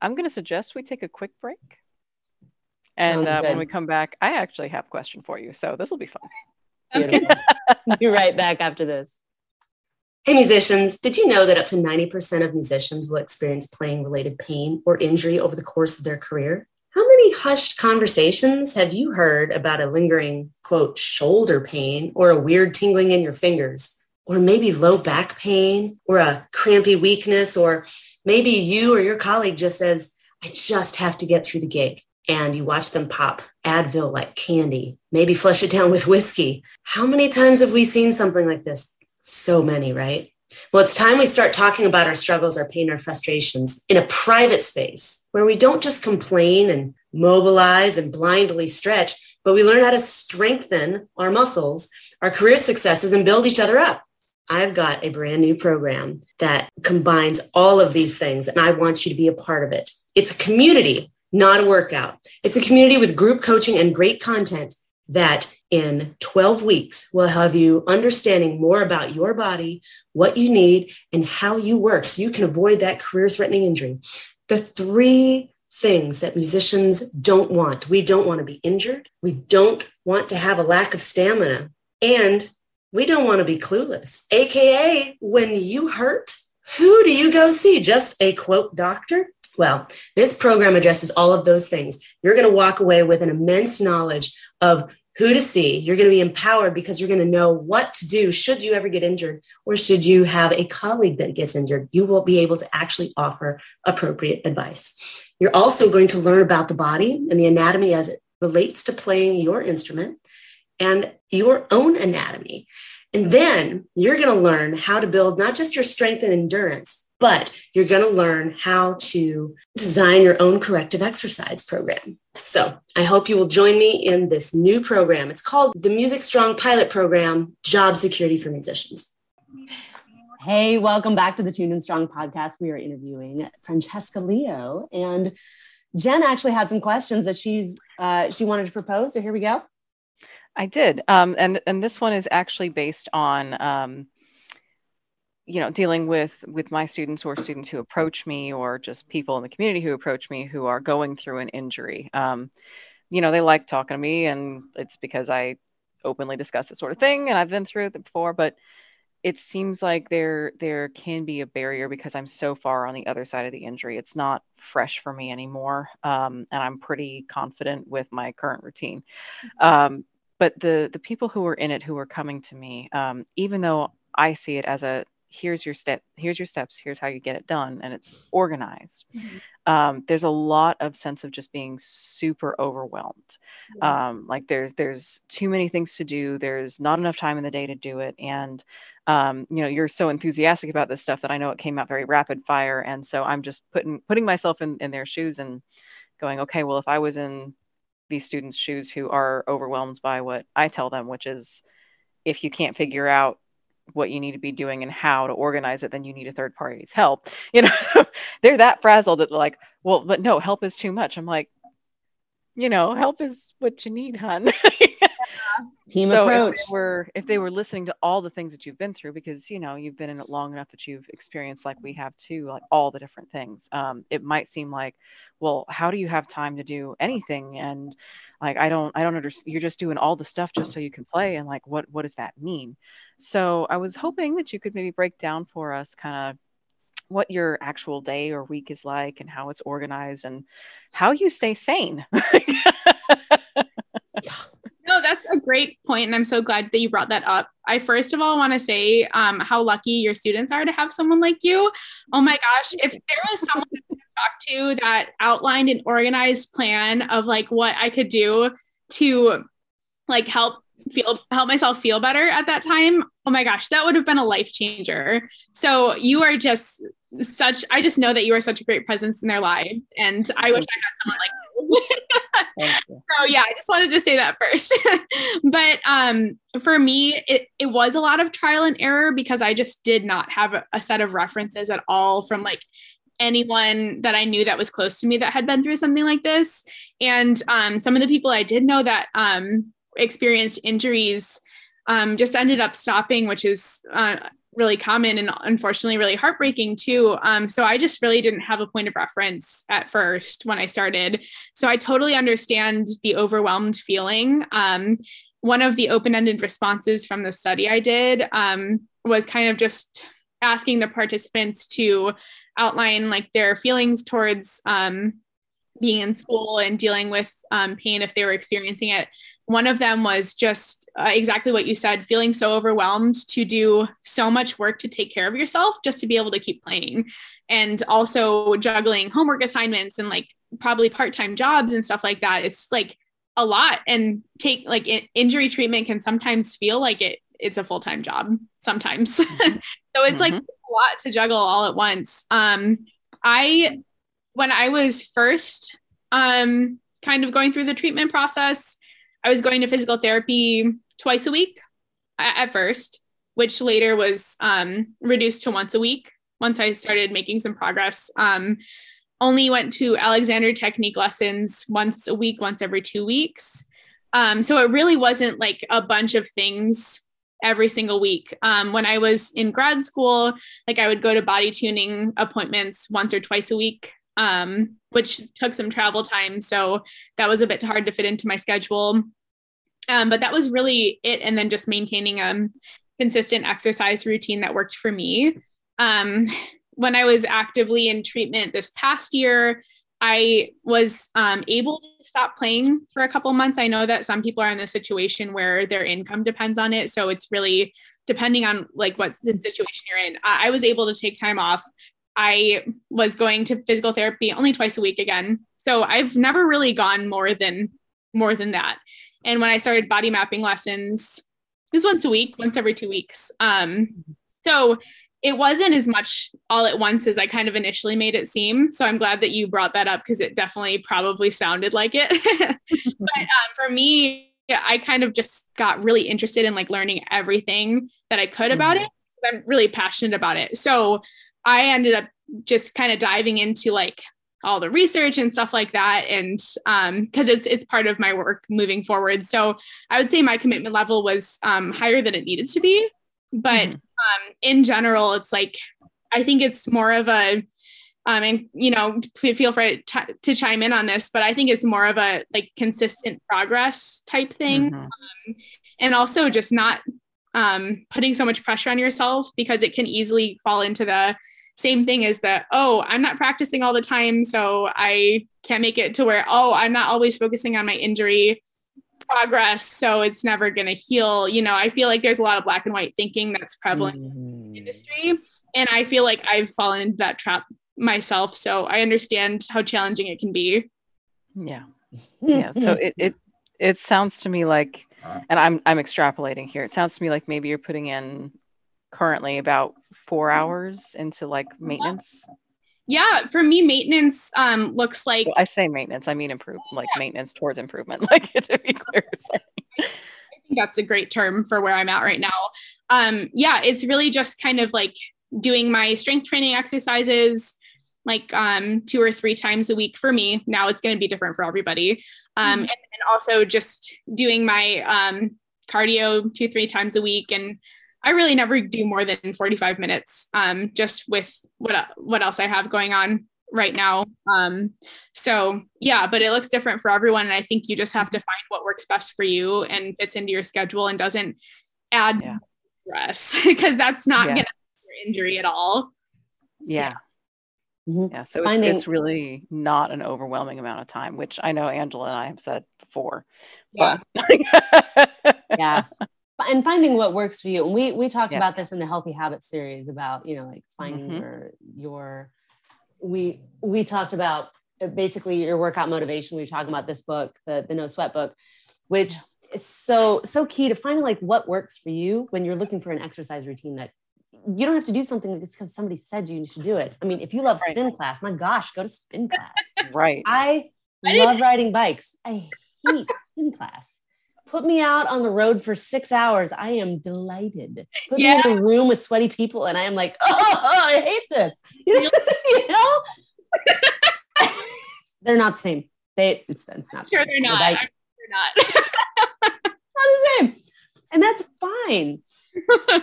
I'm going to suggest we take a quick break. And uh, when we come back, I actually have a question for you. So, this will be fun. *laughs* be right back after this. Hey, musicians, did you know that up to 90% of musicians will experience playing related pain or injury over the course of their career? How many hushed conversations have you heard about a lingering, quote, shoulder pain or a weird tingling in your fingers? or maybe low back pain or a crampy weakness, or maybe you or your colleague just says, I just have to get through the gig. And you watch them pop Advil like candy, maybe flush it down with whiskey. How many times have we seen something like this? So many, right? Well, it's time we start talking about our struggles, our pain, our frustrations in a private space where we don't just complain and mobilize and blindly stretch, but we learn how to strengthen our muscles, our career successes, and build each other up. I've got a brand new program that combines all of these things, and I want you to be a part of it. It's a community, not a workout. It's a community with group coaching and great content that in 12 weeks will have you understanding more about your body, what you need, and how you work so you can avoid that career threatening injury. The three things that musicians don't want we don't want to be injured, we don't want to have a lack of stamina, and we don't want to be clueless. AKA, when you hurt, who do you go see? Just a quote doctor? Well, this program addresses all of those things. You're going to walk away with an immense knowledge of who to see. You're going to be empowered because you're going to know what to do should you ever get injured or should you have a colleague that gets injured. You will be able to actually offer appropriate advice. You're also going to learn about the body and the anatomy as it relates to playing your instrument and your own anatomy. And then you're going to learn how to build not just your strength and endurance, but you're going to learn how to design your own corrective exercise program. So I hope you will join me in this new program. It's called the Music Strong Pilot Program Job Security for Musicians. Hey, welcome back to the Tuned and Strong podcast. We are interviewing Francesca Leo, and Jen actually had some questions that she's uh, she wanted to propose. So here we go. I did, um, and and this one is actually based on um, you know dealing with with my students or students who approach me or just people in the community who approach me who are going through an injury. Um, you know they like talking to me and it's because i openly discuss this sort of thing and i've been through it before but it seems like there there can be a barrier because i'm so far on the other side of the injury. It's not fresh for me anymore um, and i'm pretty confident with my current routine. Um, but the the people who are in it who are coming to me um, even though i see it as a here's your step here's your steps here's how you get it done and it's organized. Mm-hmm. um, there's a lot of sense of just being super overwhelmed. Um, like there's there's too many things to do there's not enough time in the day to do it and um, you know you're so enthusiastic about this stuff that i know it came out very rapid fire and so i'm just putting putting myself in, in their shoes and going okay well if i was in these students shoes who are overwhelmed by what i tell them which is if you can't figure out what you need to be doing and how to organize it, then you need a third party's help. *laughs* You know, they're that frazzled that like, well, but no, help is too much. I'm like, you know, help is what you need, hun. *laughs* Team so approach. If they, were, if they were listening to all the things that you've been through, because you know you've been in it long enough that you've experienced, like we have too, like all the different things. Um, it might seem like, well, how do you have time to do anything? And like, I don't, I don't understand. You're just doing all the stuff just so you can play, and like, what, what does that mean? So I was hoping that you could maybe break down for us kind of what your actual day or week is like and how it's organized and how you stay sane. No, that's a great point, and I'm so glad that you brought that up. I first of all want to say um, how lucky your students are to have someone like you. Oh my gosh, if there was someone to talk to that outlined an organized plan of like what I could do to like help feel help myself feel better at that time oh my gosh that would have been a life changer. So you are just such i just know that you are such a great presence in their lives and i wish i had someone like *laughs* so yeah i just wanted to say that first. *laughs* But um for me it, it was a lot of trial and error because i just did not have a, a set of references at all from like anyone that I knew that was close to me that had been through something like this. And um, some of the people I did know that um, experienced injuries um, just ended up stopping, which is uh, really common and unfortunately really heartbreaking too. Um, so I just really didn't have a point of reference at first when I started. So I totally understand the overwhelmed feeling. Um, one of the open ended responses from the study I did um, was kind of just asking the participants to outline like their feelings towards um, being in school and dealing with um, pain if they were experiencing it. One of them was just uh, exactly what you said, feeling so overwhelmed to do so much work to take care of yourself just to be able to keep playing. And also juggling homework assignments and like probably part time jobs and stuff like that. It's like a lot. And take like injury treatment can sometimes feel like it it's a full time job sometimes. *laughs* So it's mm-hmm. like a lot to juggle all at once. Um, I when I was first um, kind of going through the treatment process, I was going to physical therapy twice a week at first, which later was um, reduced to once a week once I started making some progress. Um, only went to Alexander technique lessons once a week, once every two weeks. Um, so it really wasn't like a bunch of things every single week. Um, when I was in grad school, like I would go to body tuning appointments once or twice a week um, which took some travel time. So that was a bit hard to fit into my schedule. Um, but that was really it. And then just maintaining a consistent exercise routine that worked for me. Um, when I was actively in treatment this past year, I was um, able to stop playing for a couple months. I know that some people are in this situation where their income depends on it. So it's really depending on like what the situation you're in. I, I was able to take time off. I was going to physical therapy only twice a week again. So I've never really gone more than more than that. And when I started body mapping lessons, it was once a week, once every two weeks. Um, so it wasn't as much all at once as I kind of initially made it seem. So I'm glad that you brought that up because it definitely probably sounded like it. *laughs* but *laughs* um, for me, I kind of just got really interested in like learning everything that I could about mm-hmm. it. I'm really passionate about it. So I ended up just kind of diving into like all the research and stuff like that and um because it's it's part of my work moving forward so i would say my commitment level was um higher than it needed to be but mm-hmm um, in general, it's like I think it's more of a um, and you know feel free to, to, chime in on this but i think it's more of a like consistent progress type thing mm-hmm. um, and also just not um, putting so much pressure on yourself because it can easily fall into the same thing as the oh i'm not practicing all the time so i can't make it to where oh i'm not always focusing on my injury progress so it's never going to heal. You know i feel like there's a lot of black and white thinking that's prevalent mm-hmm. in the industry and i feel like i've fallen into that trap myself so i understand how challenging it can be. Yeah. Yeah so it it it sounds to me like and i'm i'm extrapolating here it sounds to me like maybe you're putting in currently about four hours into like maintenance? yeah, for me, maintenance um, looks like. Well, I say maintenance, I mean improve, like yeah. maintenance towards improvement. *laughs* Like to be *laughs* clear. I think that's a great term for where I'm at right now. Um, yeah, it's really just kind of like doing my strength training exercises like um, two or three times a week for me. Now it's going to be different for everybody. Um, mm-hmm. and, and, also just doing my um, cardio two, three times a week and I really never do more than 45 minutes, um, just with what what else I have going on right now. Um, so yeah, but it looks different for everyone, and I think you just have to find what works best for you and fits into your schedule and doesn't add yeah. stress *laughs* because that's not yeah. going to your injury at all. Yeah. Yeah, mm-hmm. yeah so Finding- it's, it's really not an overwhelming amount of time, which I know Angela and I have said before. Yeah. *laughs* yeah and finding what works for you. And we we talked about this in the healthy habits series about, you know, like finding mm-hmm. your your we we talked about uh, basically your workout motivation. We were talking about this book, the the no sweat book, which is so so key to finding like what works for you when you're looking for an exercise routine that you don't have to do something just because somebody said you should do it. I mean, if you love right. spin class, my gosh, go to spin class. *laughs* right. I love riding bikes. I hate spin class put me out on the road for six hours. I am delighted. Put yeah. me in a room with sweaty people, and I am like, oh, *laughs* I hate this. You know, *laughs* you know? *laughs* they're not the same. They it's, it's not. Sure, they're not. Like, they're not. not the same, and that's fine.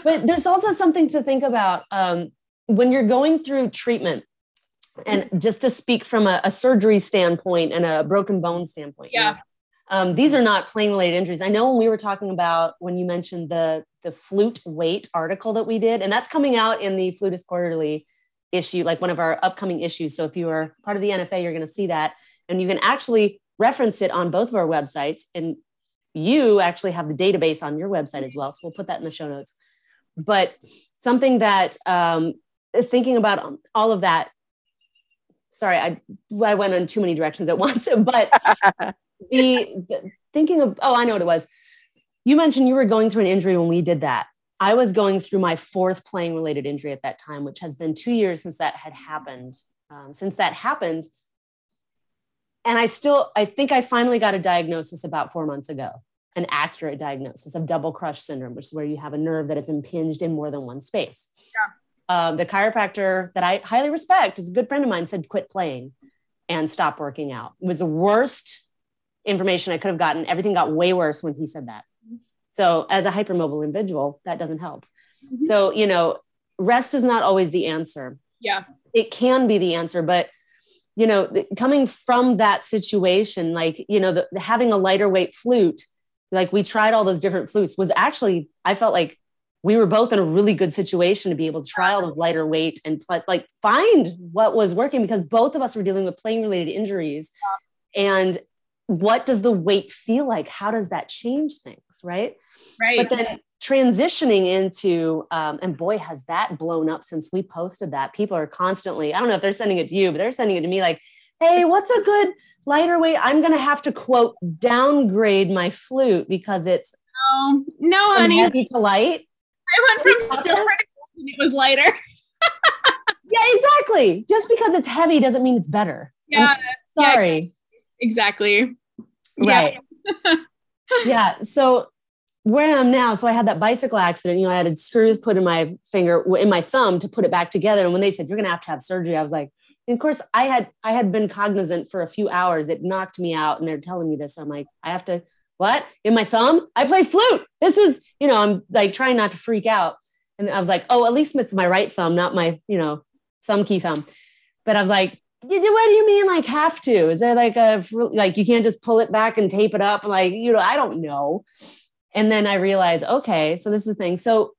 but there's also something to think about um, when you're going through treatment. And just to speak from a, a surgery standpoint and a broken bone standpoint, yeah. You know, um, these are not plane related injuries. I know when we were talking about when you mentioned the the flute weight article that we did, and that's coming out in the Flutist Quarterly issue, like one of our upcoming issues. So if you are part of the NFA, you're going to see that, and you can actually reference it on both of our websites. And you actually have the database on your website as well. So we'll put that in the show notes. But something that um, thinking about all of that. Sorry, I I went in too many directions at *laughs* once, but *laughs* the, the thinking of oh i know what it was. You mentioned you were going through an injury when we did that. I was going through my fourth playing related injury at that time which has been two years since that had happened. Um, since that happened and i still i think i finally got a diagnosis about four months ago an accurate diagnosis of double crush syndrome which is where you have a nerve that is impinged in more than one space. Yeah. Um, the chiropractor that i highly respect is a good friend of mine said quit playing and stop working out. It was the worst information I could have gotten. Everything got way worse when he said that. So, as a hypermobile individual, that doesn't help. Mm-hmm. So, you know, rest is not always the answer. Yeah. It can be the answer, but you know, coming from that situation, like, you know, the, having a lighter weight flute, like we tried all those different flutes was actually, I felt like we were both in a really good situation to be able to try all the lighter weight and like find what was working because both of us were dealing with playing related injuries and what does the weight feel like? How does that change things right? Right. But then transitioning into um, and boy has that blown up since we posted that. People are constantly i don't know if they're sending it to you but they're sending it to me like hey what's a good lighter weight? I'm going to have to quote downgrade my flute because it's no no from honey. heavy to light. I went from silver and it was lighter. *laughs* Yeah exactly. Just because it's heavy doesn't mean it's better. Yeah I'm sorry exactly right *laughs* yeah so where I am now, so I had that bicycle accident. You know, I had screws put in my finger, in my thumb, to put it back together. And when they said you're going to have to have surgery, I was like, of course, I had I had been cognizant for a few hours. It knocked me out, and they're telling me this. I'm like, I have to what in my thumb? I play flute. This is, you know, I'm like trying not to freak out. And I was like, oh, at least it's my right thumb, not my, you know, thumb key thumb. But I was like, what do you mean like have to? Is there like a like you can't just pull it back and tape it up? Like, you know, I don't know. And then I realize okay, so this is the thing. So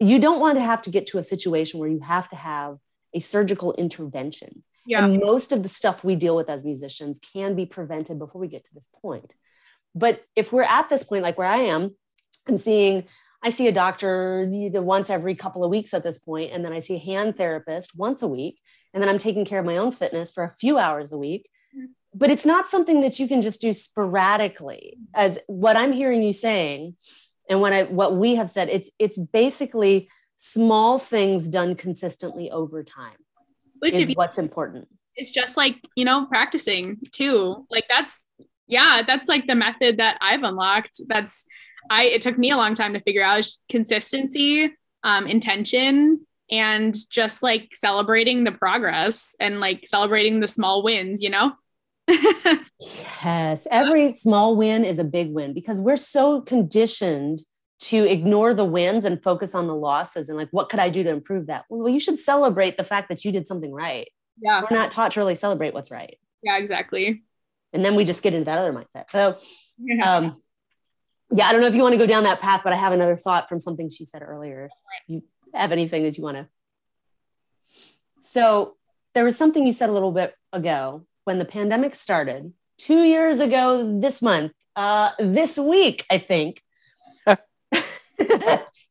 you don't want to have to get to a situation where you have to have a surgical intervention. Yeah. And most of the stuff we deal with as musicians can be prevented before we get to this point. But if we're at this point, like where I am, I'm seeing, I see a doctor once every couple of weeks at this point, and then I see a hand therapist once a week, and then I'm taking care of my own fitness for a few hours a week. Mm-hmm. But it's not something that you can just do sporadically. As what i'm hearing you saying and what i what we have said it's it's basically small things done consistently over time which is you, what's important. It's just like you know practicing too. Like that's yeah that's like the method that i've unlocked that's i it took me a long time to figure out consistency um intention and just like celebrating the progress and like celebrating the small wins you know *laughs* yes, every small win is a big win because we're so conditioned to ignore the wins and focus on the losses and like what could I do to improve that? Well, you should celebrate the fact that you did something right. Yeah. We're not taught to really celebrate what's right. Yeah, exactly. And then we just get into that other mindset. So *laughs* um yeah, I don't know if you want to go down that path, but I have another thought from something she said earlier. You have anything that you want to? So there was something you said a little bit ago when the pandemic started two years ago this month, uh, this week, I think, *laughs*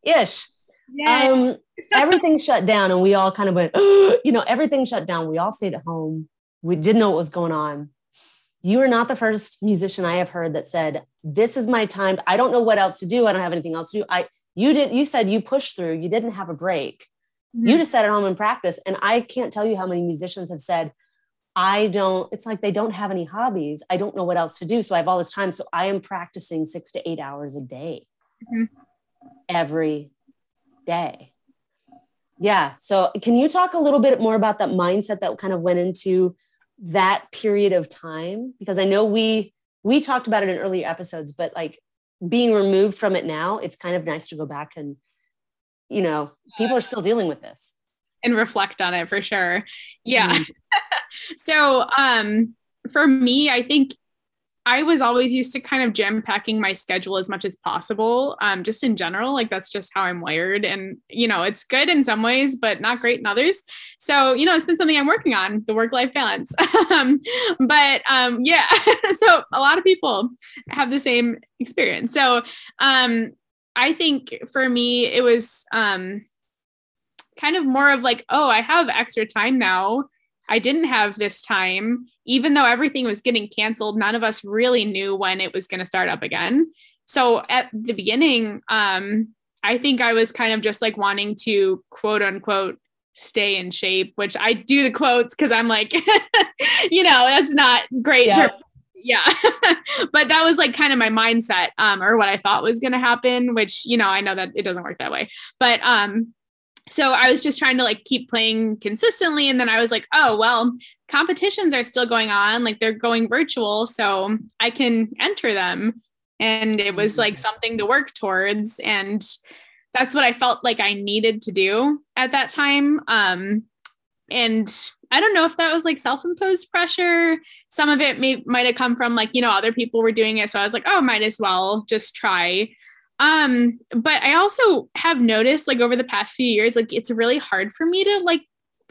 ish. Um, everything shut down, and we all kind of went, *gasps* you know, everything shut down. We all stayed at home. We didn't know what was going on. You are not the first musician I have heard that said, "This is my time. I don't know what else to do. I don't have anything else to do." I you did you said you pushed through. You didn't have a break. Mm-hmm. You just sat at home and practice. And I can't tell you how many musicians have said, I don't, it's like they don't have any hobbies. I don't know what else to do. So I have all this time. So I am practicing six to eight hours a day mm-hmm. every day. Yeah. So can you talk a little bit more about that mindset that kind of went into that period of time? Because I know we, we talked about it in earlier episodes, but like being removed from it now, it's kind of nice to go back and, you know, people are still dealing with this and reflect on it for sure. Yeah. Mm-hmm. *laughs* so um for me, I think I was always used to kind of jam packing my schedule as much as possible, um, just in general. Like that's just how I'm wired. And, you know, it's good in some ways, but not great in others. So, you know, it's been something I'm working on the work life balance. *laughs* um, but um, yeah, *laughs* so a lot of people have the same experience. So um, I think for me, it was um, kind of more of like, oh, I have extra time now. I didn't have this time, even though everything was getting canceled. None of us really knew when it was going to start up again. So at the beginning, um, I think I was kind of just like wanting to quote unquote stay in shape, which I do the quotes because I'm like, *laughs* you know, that's not great. Yeah. To- yeah *laughs* but that was like kind of my mindset um or what i thought was going to happen which you know i know that it doesn't work that way but um so I was just trying to like keep playing consistently. And then I was like, oh, well, competitions are still going on. Like they're going virtual. So I can enter them. And it was like mm-hmm. something to work towards. And that's what I felt like I needed to do at that time. Um, and I don't know if that was like self-imposed pressure. Some of it may might have come from like, you know, other people were doing it. So I was like, oh, might as well just try. Um, but I also have noticed like over the past few years, like it's really hard for me to like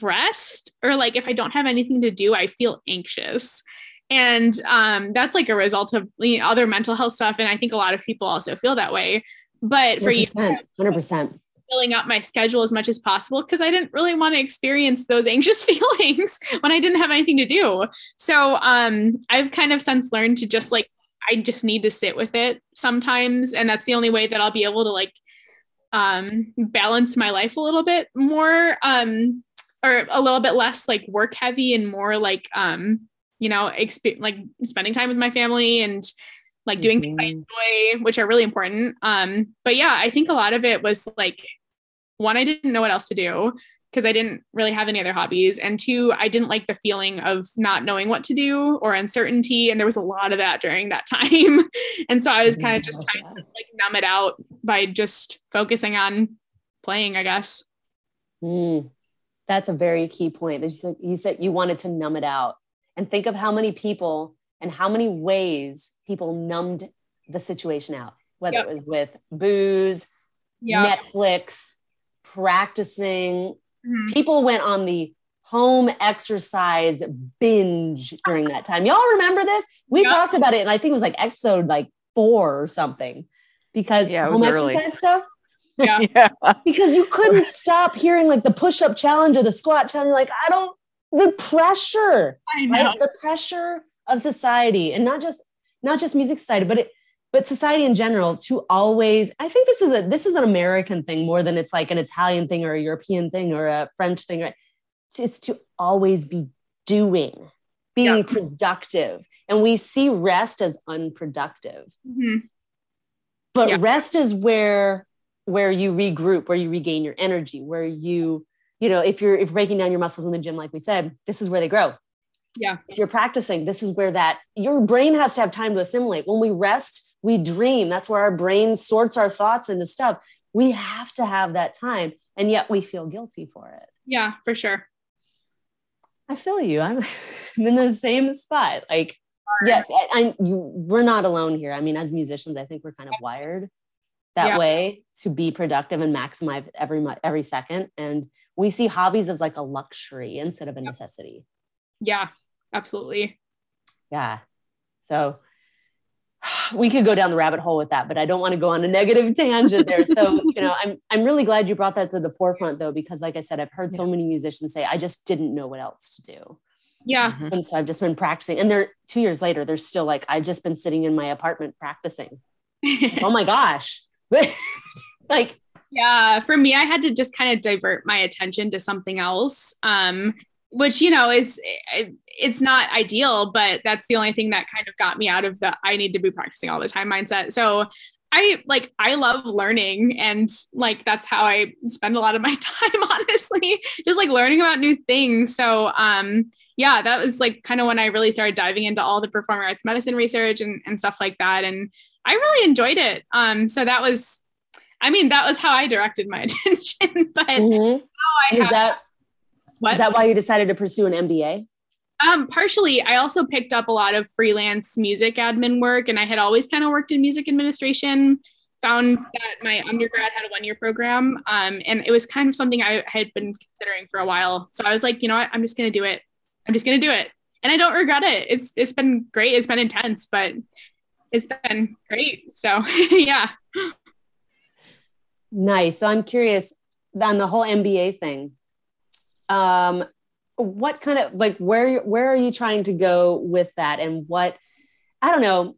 rest or like if I don't have anything to do, I feel anxious. And um, that's like a result of you know, other mental health stuff. And I think a lot of people also feel that way. But for 100%, you, 100%. Filling up my schedule as much as possible because I didn't really want to experience those anxious *laughs* feelings when I didn't have anything to do. So um, I've kind of since learned to just like I just need to sit with it sometimes. And that's the only way that I'll be able to like um, balance my life a little bit more um, or a little bit less like work heavy and more like, um, you know, exp- like spending time with my family and like doing mm-hmm. things I mm-hmm. enjoy, which are really important. Um, but yeah, I think a lot of it was like, one, I didn't know what else to do because I didn't really have any other hobbies. And two, I didn't like the feeling of not knowing what to do or uncertainty. And there was a lot of that during that *laughs* time. and so I was kind of just trying to like numb it out by just focusing on playing, I guess. Mm, that's a very key point. You said, you said you wanted to numb it out. And think of how many people and how many ways people numbed the situation out, whether yep. it was with booze, yep. Netflix, practicing, Mm-hmm. People went on the home exercise binge during that time. Y'all remember this? We yep. talked about it, and I think it was like episode like four or something because yeah, home early. exercise stuff. Yeah. *laughs* yeah. Because you couldn't stop hearing like the push-up challenge or the squat challenge. Like, I don't the pressure. I know. Right? The pressure of society and not just not just music society, but it but society in general to always i think this is a this is an american thing more than it's like an italian thing or a european thing or a french thing right it's to always be doing being yeah. productive and we see rest as unproductive mm-hmm. but yeah. rest is where where you regroup where you regain your energy where you you know if you're if you're breaking down your muscles in the gym like we said this is where they grow yeah if you're practicing this is where that your brain has to have time to assimilate when we rest we dream. That's where our brain sorts our thoughts into stuff. We have to have that time and yet we feel guilty for it. Yeah for sure. I feel you. I'm I'm *laughs* in the same spot. Like yeah I, you, we're not alone here. I mean as musicians i think we're kind of wired that yeah. way to be productive and maximize every every second. And we see hobbies as like a luxury instead of a necessity. Yeah absolutely. Yeah. So we could go down the rabbit hole with that, but I don't want to go on a negative *laughs* tangent there. So, you know, I'm I'm really glad you brought that to the forefront though, because like I said, I've heard so many musicians say, I just didn't know what else to do. Yeah. Mm-hmm. And so I've just been practicing. And they're two years later, they're still like, I've just been sitting in my apartment practicing. *laughs* oh my gosh. *laughs* like yeah, for me, I had to just kind of divert my attention to something else. Um, which you know is it's not ideal but that's the only thing that kind of got me out of the i need to be practicing all the time mindset. So i like i love learning and like that's how i spend a lot of my *laughs* time honestly just like learning about new things. So um yeah that was like kind of when i really started diving into all the performing arts medicine research and, and stuff like that and i really enjoyed it. Um so that was i mean that was how i directed my *laughs* attention but mm-hmm. I have, that what? Is that why you decided to pursue an MBA? Um, partially. I also picked up a lot of freelance music admin work, and I had always kind of worked in music administration. Found that my undergrad had a one year program, um, and it was kind of something I had been considering for a while. So I was like, you know what, I'm just going to do it. I'm just going to do it, and I don't regret it. It's it's been great. It's been intense, but it's been great. So *laughs* yeah. Nice. So I'm curious on the whole MBA thing um, what kind of like where where are you trying to go with that and what i don't know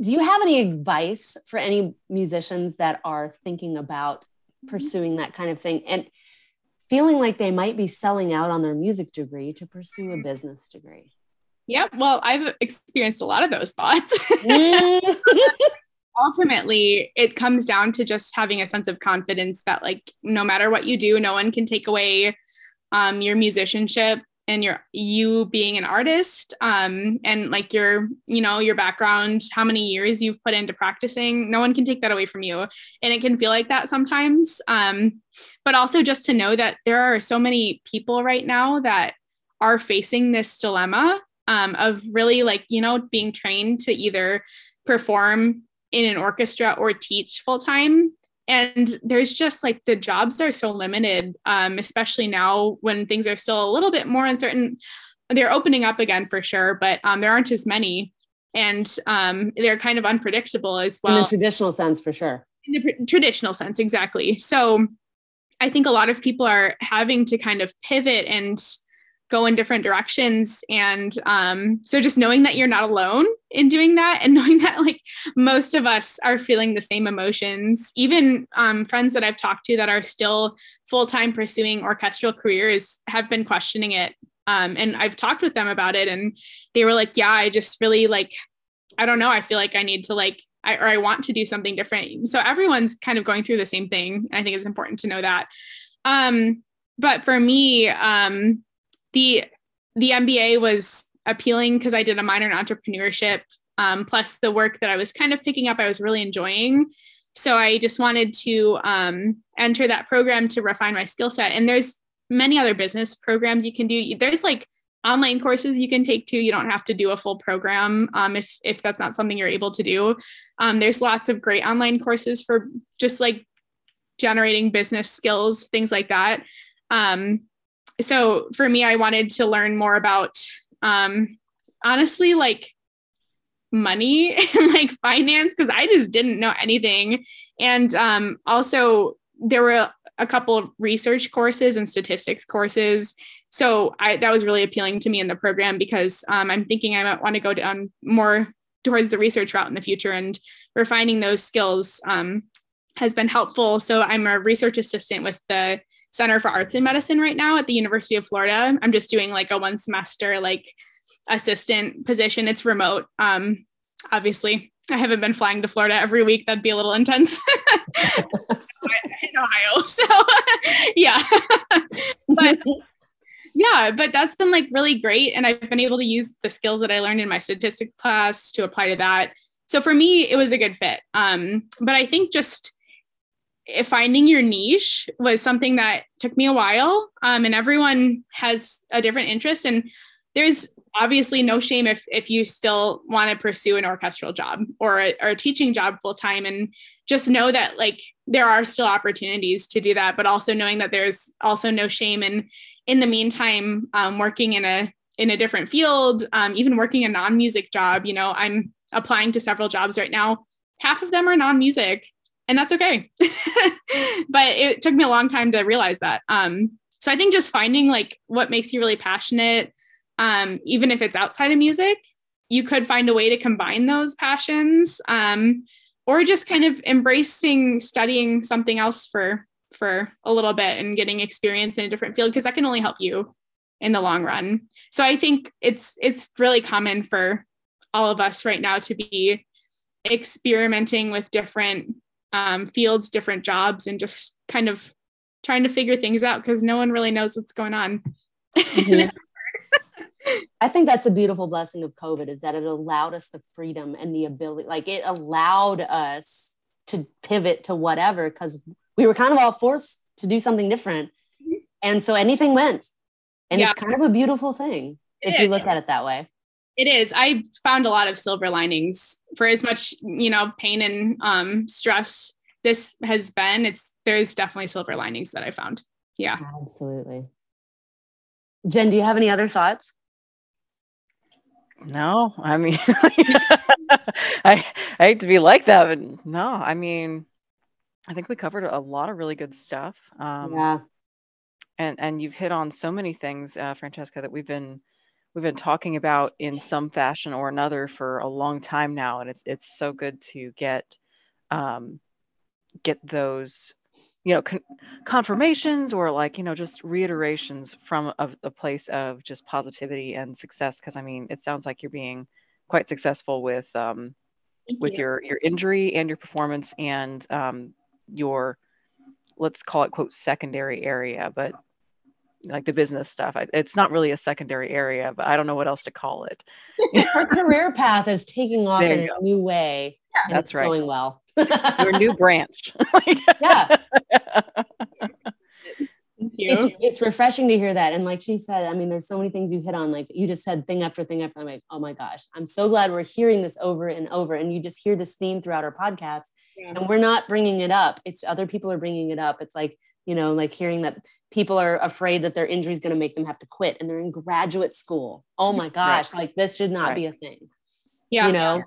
do you have any advice for any musicians that are thinking about mm-hmm. pursuing that kind of thing and feeling like they might be selling out on their music degree to pursue a business degree yeah well i've experienced a lot of those thoughts *laughs* mm. *laughs* ultimately it comes down to just having a sense of confidence that like no matter what you do no one can take away um, your musicianship and your you being an artist um, and like your you know your background how many years you've put into practicing no one can take that away from you and it can feel like that sometimes um, but also just to know that there are so many people right now that are facing this dilemma um, of really like you know being trained to either perform in an orchestra or teach full time. And there's just like the jobs are so limited, um, especially now when things are still a little bit more uncertain. They're opening up again for sure, but um, there aren't as many. And um, they're kind of unpredictable as well. In the traditional sense, for sure. In the pr- traditional sense, exactly. So I think a lot of people are having to kind of pivot and go in different directions. And um, so just knowing that you're not alone in doing that and *laughs* knowing that like most of us are feeling the same emotions even um, friends that i've talked to that are still full-time pursuing orchestral careers have been questioning it. Um, and i've talked with them about it and they were like yeah i just really like i don't know. I feel like i need to like I, or i want to do something different. So everyone's kind of going through the same thing. I think it's important to know that. Um, but for me um, the the MBA was appealing because I did a minor in entrepreneurship. Um, plus the work that I was kind of picking up, I was really enjoying. So I just wanted to um, enter that program to refine my skill set. And there's many other business programs you can do. There's like online courses you can take too. You don't have to do a full program um, if if that's not something you're able to do. Um, there's lots of great online courses for just like generating business skills, things like that. Um, so for me, I wanted to learn more about um, honestly like money *laughs* and like finance because I just didn't know anything. And um, also, there were a couple of research courses and statistics courses. So I, that was really appealing to me in the program because um, I'm thinking I might want to go down more towards the research route in the future and refining those skills um, has been helpful. So I'm a research assistant with the Center for Arts and Medicine right now at the University of Florida. I'm just doing like a one semester like assistant position. It's remote. Um, obviously, I haven't been flying to Florida every week. That'd be a little intense. *laughs* in Ohio. So *laughs* yeah. *laughs* but yeah, but that's been like really great. And I've been able to use the skills that I learned in my statistics class to apply to that. So for me, it was a good fit. Um, but I think just finding your niche was something that took me a while um, and everyone has a different interest and there's obviously no shame if if you still want to pursue an orchestral job or a, or a teaching job full time and just know that like there are still opportunities to do that but also knowing that there's also no shame in in the meantime um, working in a in a different field um, even working a non-music job. You know i'm applying to several jobs right now. Half of them are non-music and that's okay. *laughs* but it took me a long time to realize that. Um, so I think just finding like what makes you really passionate, um, even if it's outside of music, you could find a way to combine those passions, um, or just kind of embracing studying something else for for a little bit and getting experience in a different field because that can only help you in the long run. So I think it's it's really common for all of us right now to be experimenting with different um, fields, different jobs, and just kind of trying to figure things out because no one really knows what's going on. Mm-hmm. *laughs* I think that's a beautiful blessing of COVID is that it allowed us the freedom and the ability, like it allowed us to pivot to whatever because we were kind of all forced to do something different. Mm-hmm. And so anything went. And yeah. it's kind of a beautiful thing if you look at it that way. It is. I found a lot of silver linings for as much, you know, pain and um, stress this has been. It's there's definitely silver linings that I found. Yeah. Absolutely. Jen, do you have any other thoughts? No, I mean, *laughs* I, I hate to be like that, but no, I mean, I think we covered a lot of really good stuff. Um, yeah. And and you've hit on so many things, uh, Francesca, that we've been we've been talking about in some fashion or another for a long time now, and it's it's so good to get um, get those you know con- confirmations or like you know just reiterations from a, a place of just positivity and success because i mean it sounds like you're being quite successful with um, with you. your your injury and your performance and um, your let's call it quote secondary area but like the business stuff. It's not really a secondary area, but I don't know what else to call it. *laughs* Her career path is taking off in a new way. Yeah, that's right. Going well. *laughs* Your new branch. *laughs* yeah. you. It's, it's refreshing to hear that. And like she said, I mean, there's so many things you hit on. Like you just said thing after thing after. I'm like, oh my gosh, I'm so glad we're hearing this over and over. And you just hear this theme throughout our podcast. Yeah. And we're not bringing it up. It's other people are bringing it up. It's like, you know, like hearing that people are afraid that their injury is going to make them have to quit and they're in graduate school. Oh my *laughs* gosh, like this should not Right. be a thing Yeah. you know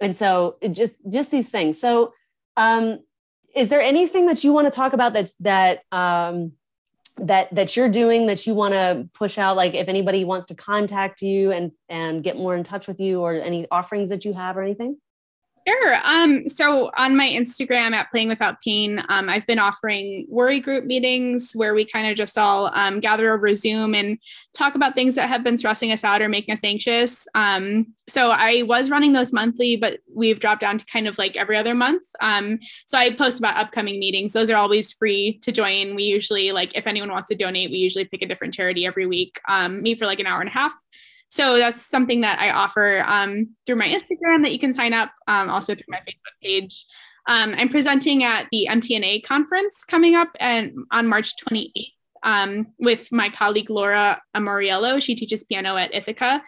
and so it just just these things so um is there anything that you want to talk about that that um that that you're doing that you want to push out like if anybody wants to contact you and and get more in touch with you or any offerings that you have or anything Sure. Um, so on my Instagram at Playing Without Pain, um, I've been offering worry group meetings where we kind of just all um, gather over Zoom and talk about things that have been stressing us out or making us anxious. Um, so I was running those monthly, but we've dropped down to kind of like every other month. Um, so I post about upcoming meetings. Those are always free to join. We usually like if anyone wants to donate, we usually pick a different charity every week. Um, meet for like an hour and a half. So that's something that I offer um, through my Instagram that you can sign up, um, also through my Facebook page. Um, I'm presenting at the MTNA conference coming up and on March 28th um, with my colleague Laura Amoriello. She teaches piano at Ithaca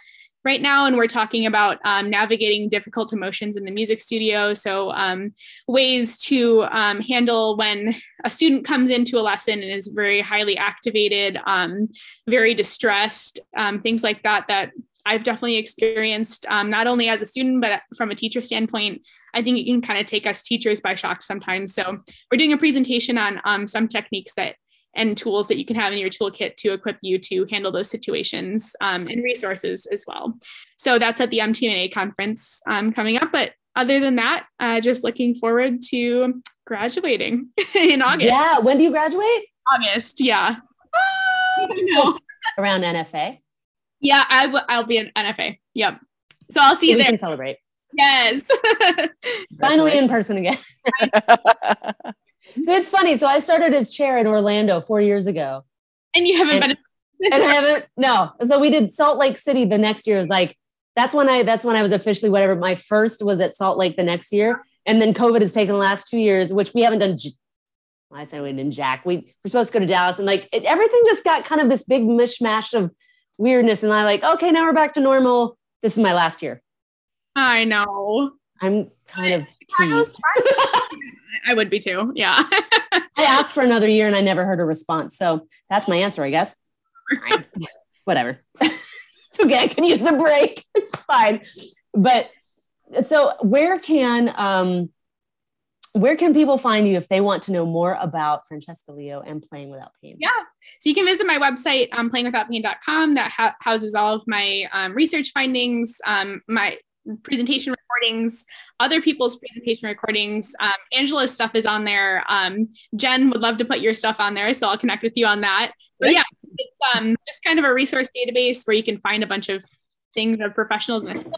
right now, and we're talking about um, navigating difficult emotions in the music studio. So um, ways to um, handle when a student comes into a lesson and is very highly activated, um, very distressed, um, things like that, that I've definitely experienced, um, not only as a student, but from a teacher standpoint. I think it can kind of take us teachers by shock sometimes. So we're doing a presentation on um, some techniques that and tools that you can have in your toolkit to equip you to handle those situations um, and resources as well. So that's at the MTNA conference um, coming up. But other than that, uh, just looking forward to graduating *laughs* in August. yeah when do you graduate August, yeah. *laughs* I around nfa Yeah, I w- I'll be an NFA. Yep. So I'll see you we there. can celebrate Yes. *laughs* finally in person again it's funny so i started as chair in orlando four years ago and you haven't And- been. *laughs* and I haven't no. So we did Salt Lake City the next year. It was like that's when I that's when I was officially whatever. My first was at Salt Lake the next year, and then COVID has taken the last two years, which we haven't done. j- I said we didn't Jack. We were supposed to go to Dallas, and like it, everything just got kind of this big mishmash of weirdness. And I like okay, now we're back to normal. This is my last year. I know. I'm kind of Peeved. *laughs* I would be too. Yeah. I asked for another year, and I never heard a response. So that's my answer, I guess. *laughs* Whatever. *laughs* it's okay. I can use a break. It's fine. But so where can um where can people find you if they want to know more about Francesca Leo and playing without pain? Yeah. So you can visit my website, um, playingwithoutpain.com, that ha- houses all of my um, research findings, um, my presentation recordings, other people's presentation recordings. Um, Angela's stuff is on there. Um, Jen would love to put your stuff on there, so I'll connect with you on that. But yeah, it's um, just kind of a resource database where you can find a bunch of things of professionals in the field.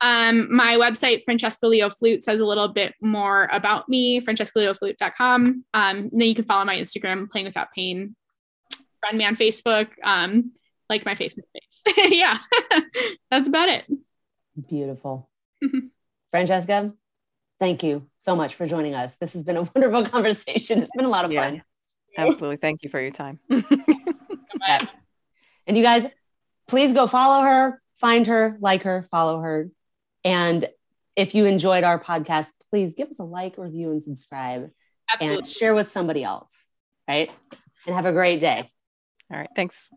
Um, my website, Francesca Leo Flute, says a little bit more about me, francescaleoflute.com. Um, and then you can follow my Instagram, Playing Without Pain, friend me on Facebook, um, like my Facebook page. *laughs* yeah, *laughs* that's about it. Beautiful. *laughs* Francesca, thank you so much for joining us. This has been a *laughs* wonderful conversation. It's been a lot of Yeah. fun. Absolutely. Thank you for your time. *laughs* Yeah. And you guys, please go follow her, find her, like her, follow her. And if you enjoyed our podcast, please give us a like, review, and subscribe Absolutely. and share with somebody else. Right. And have a great day. All right. Thanks.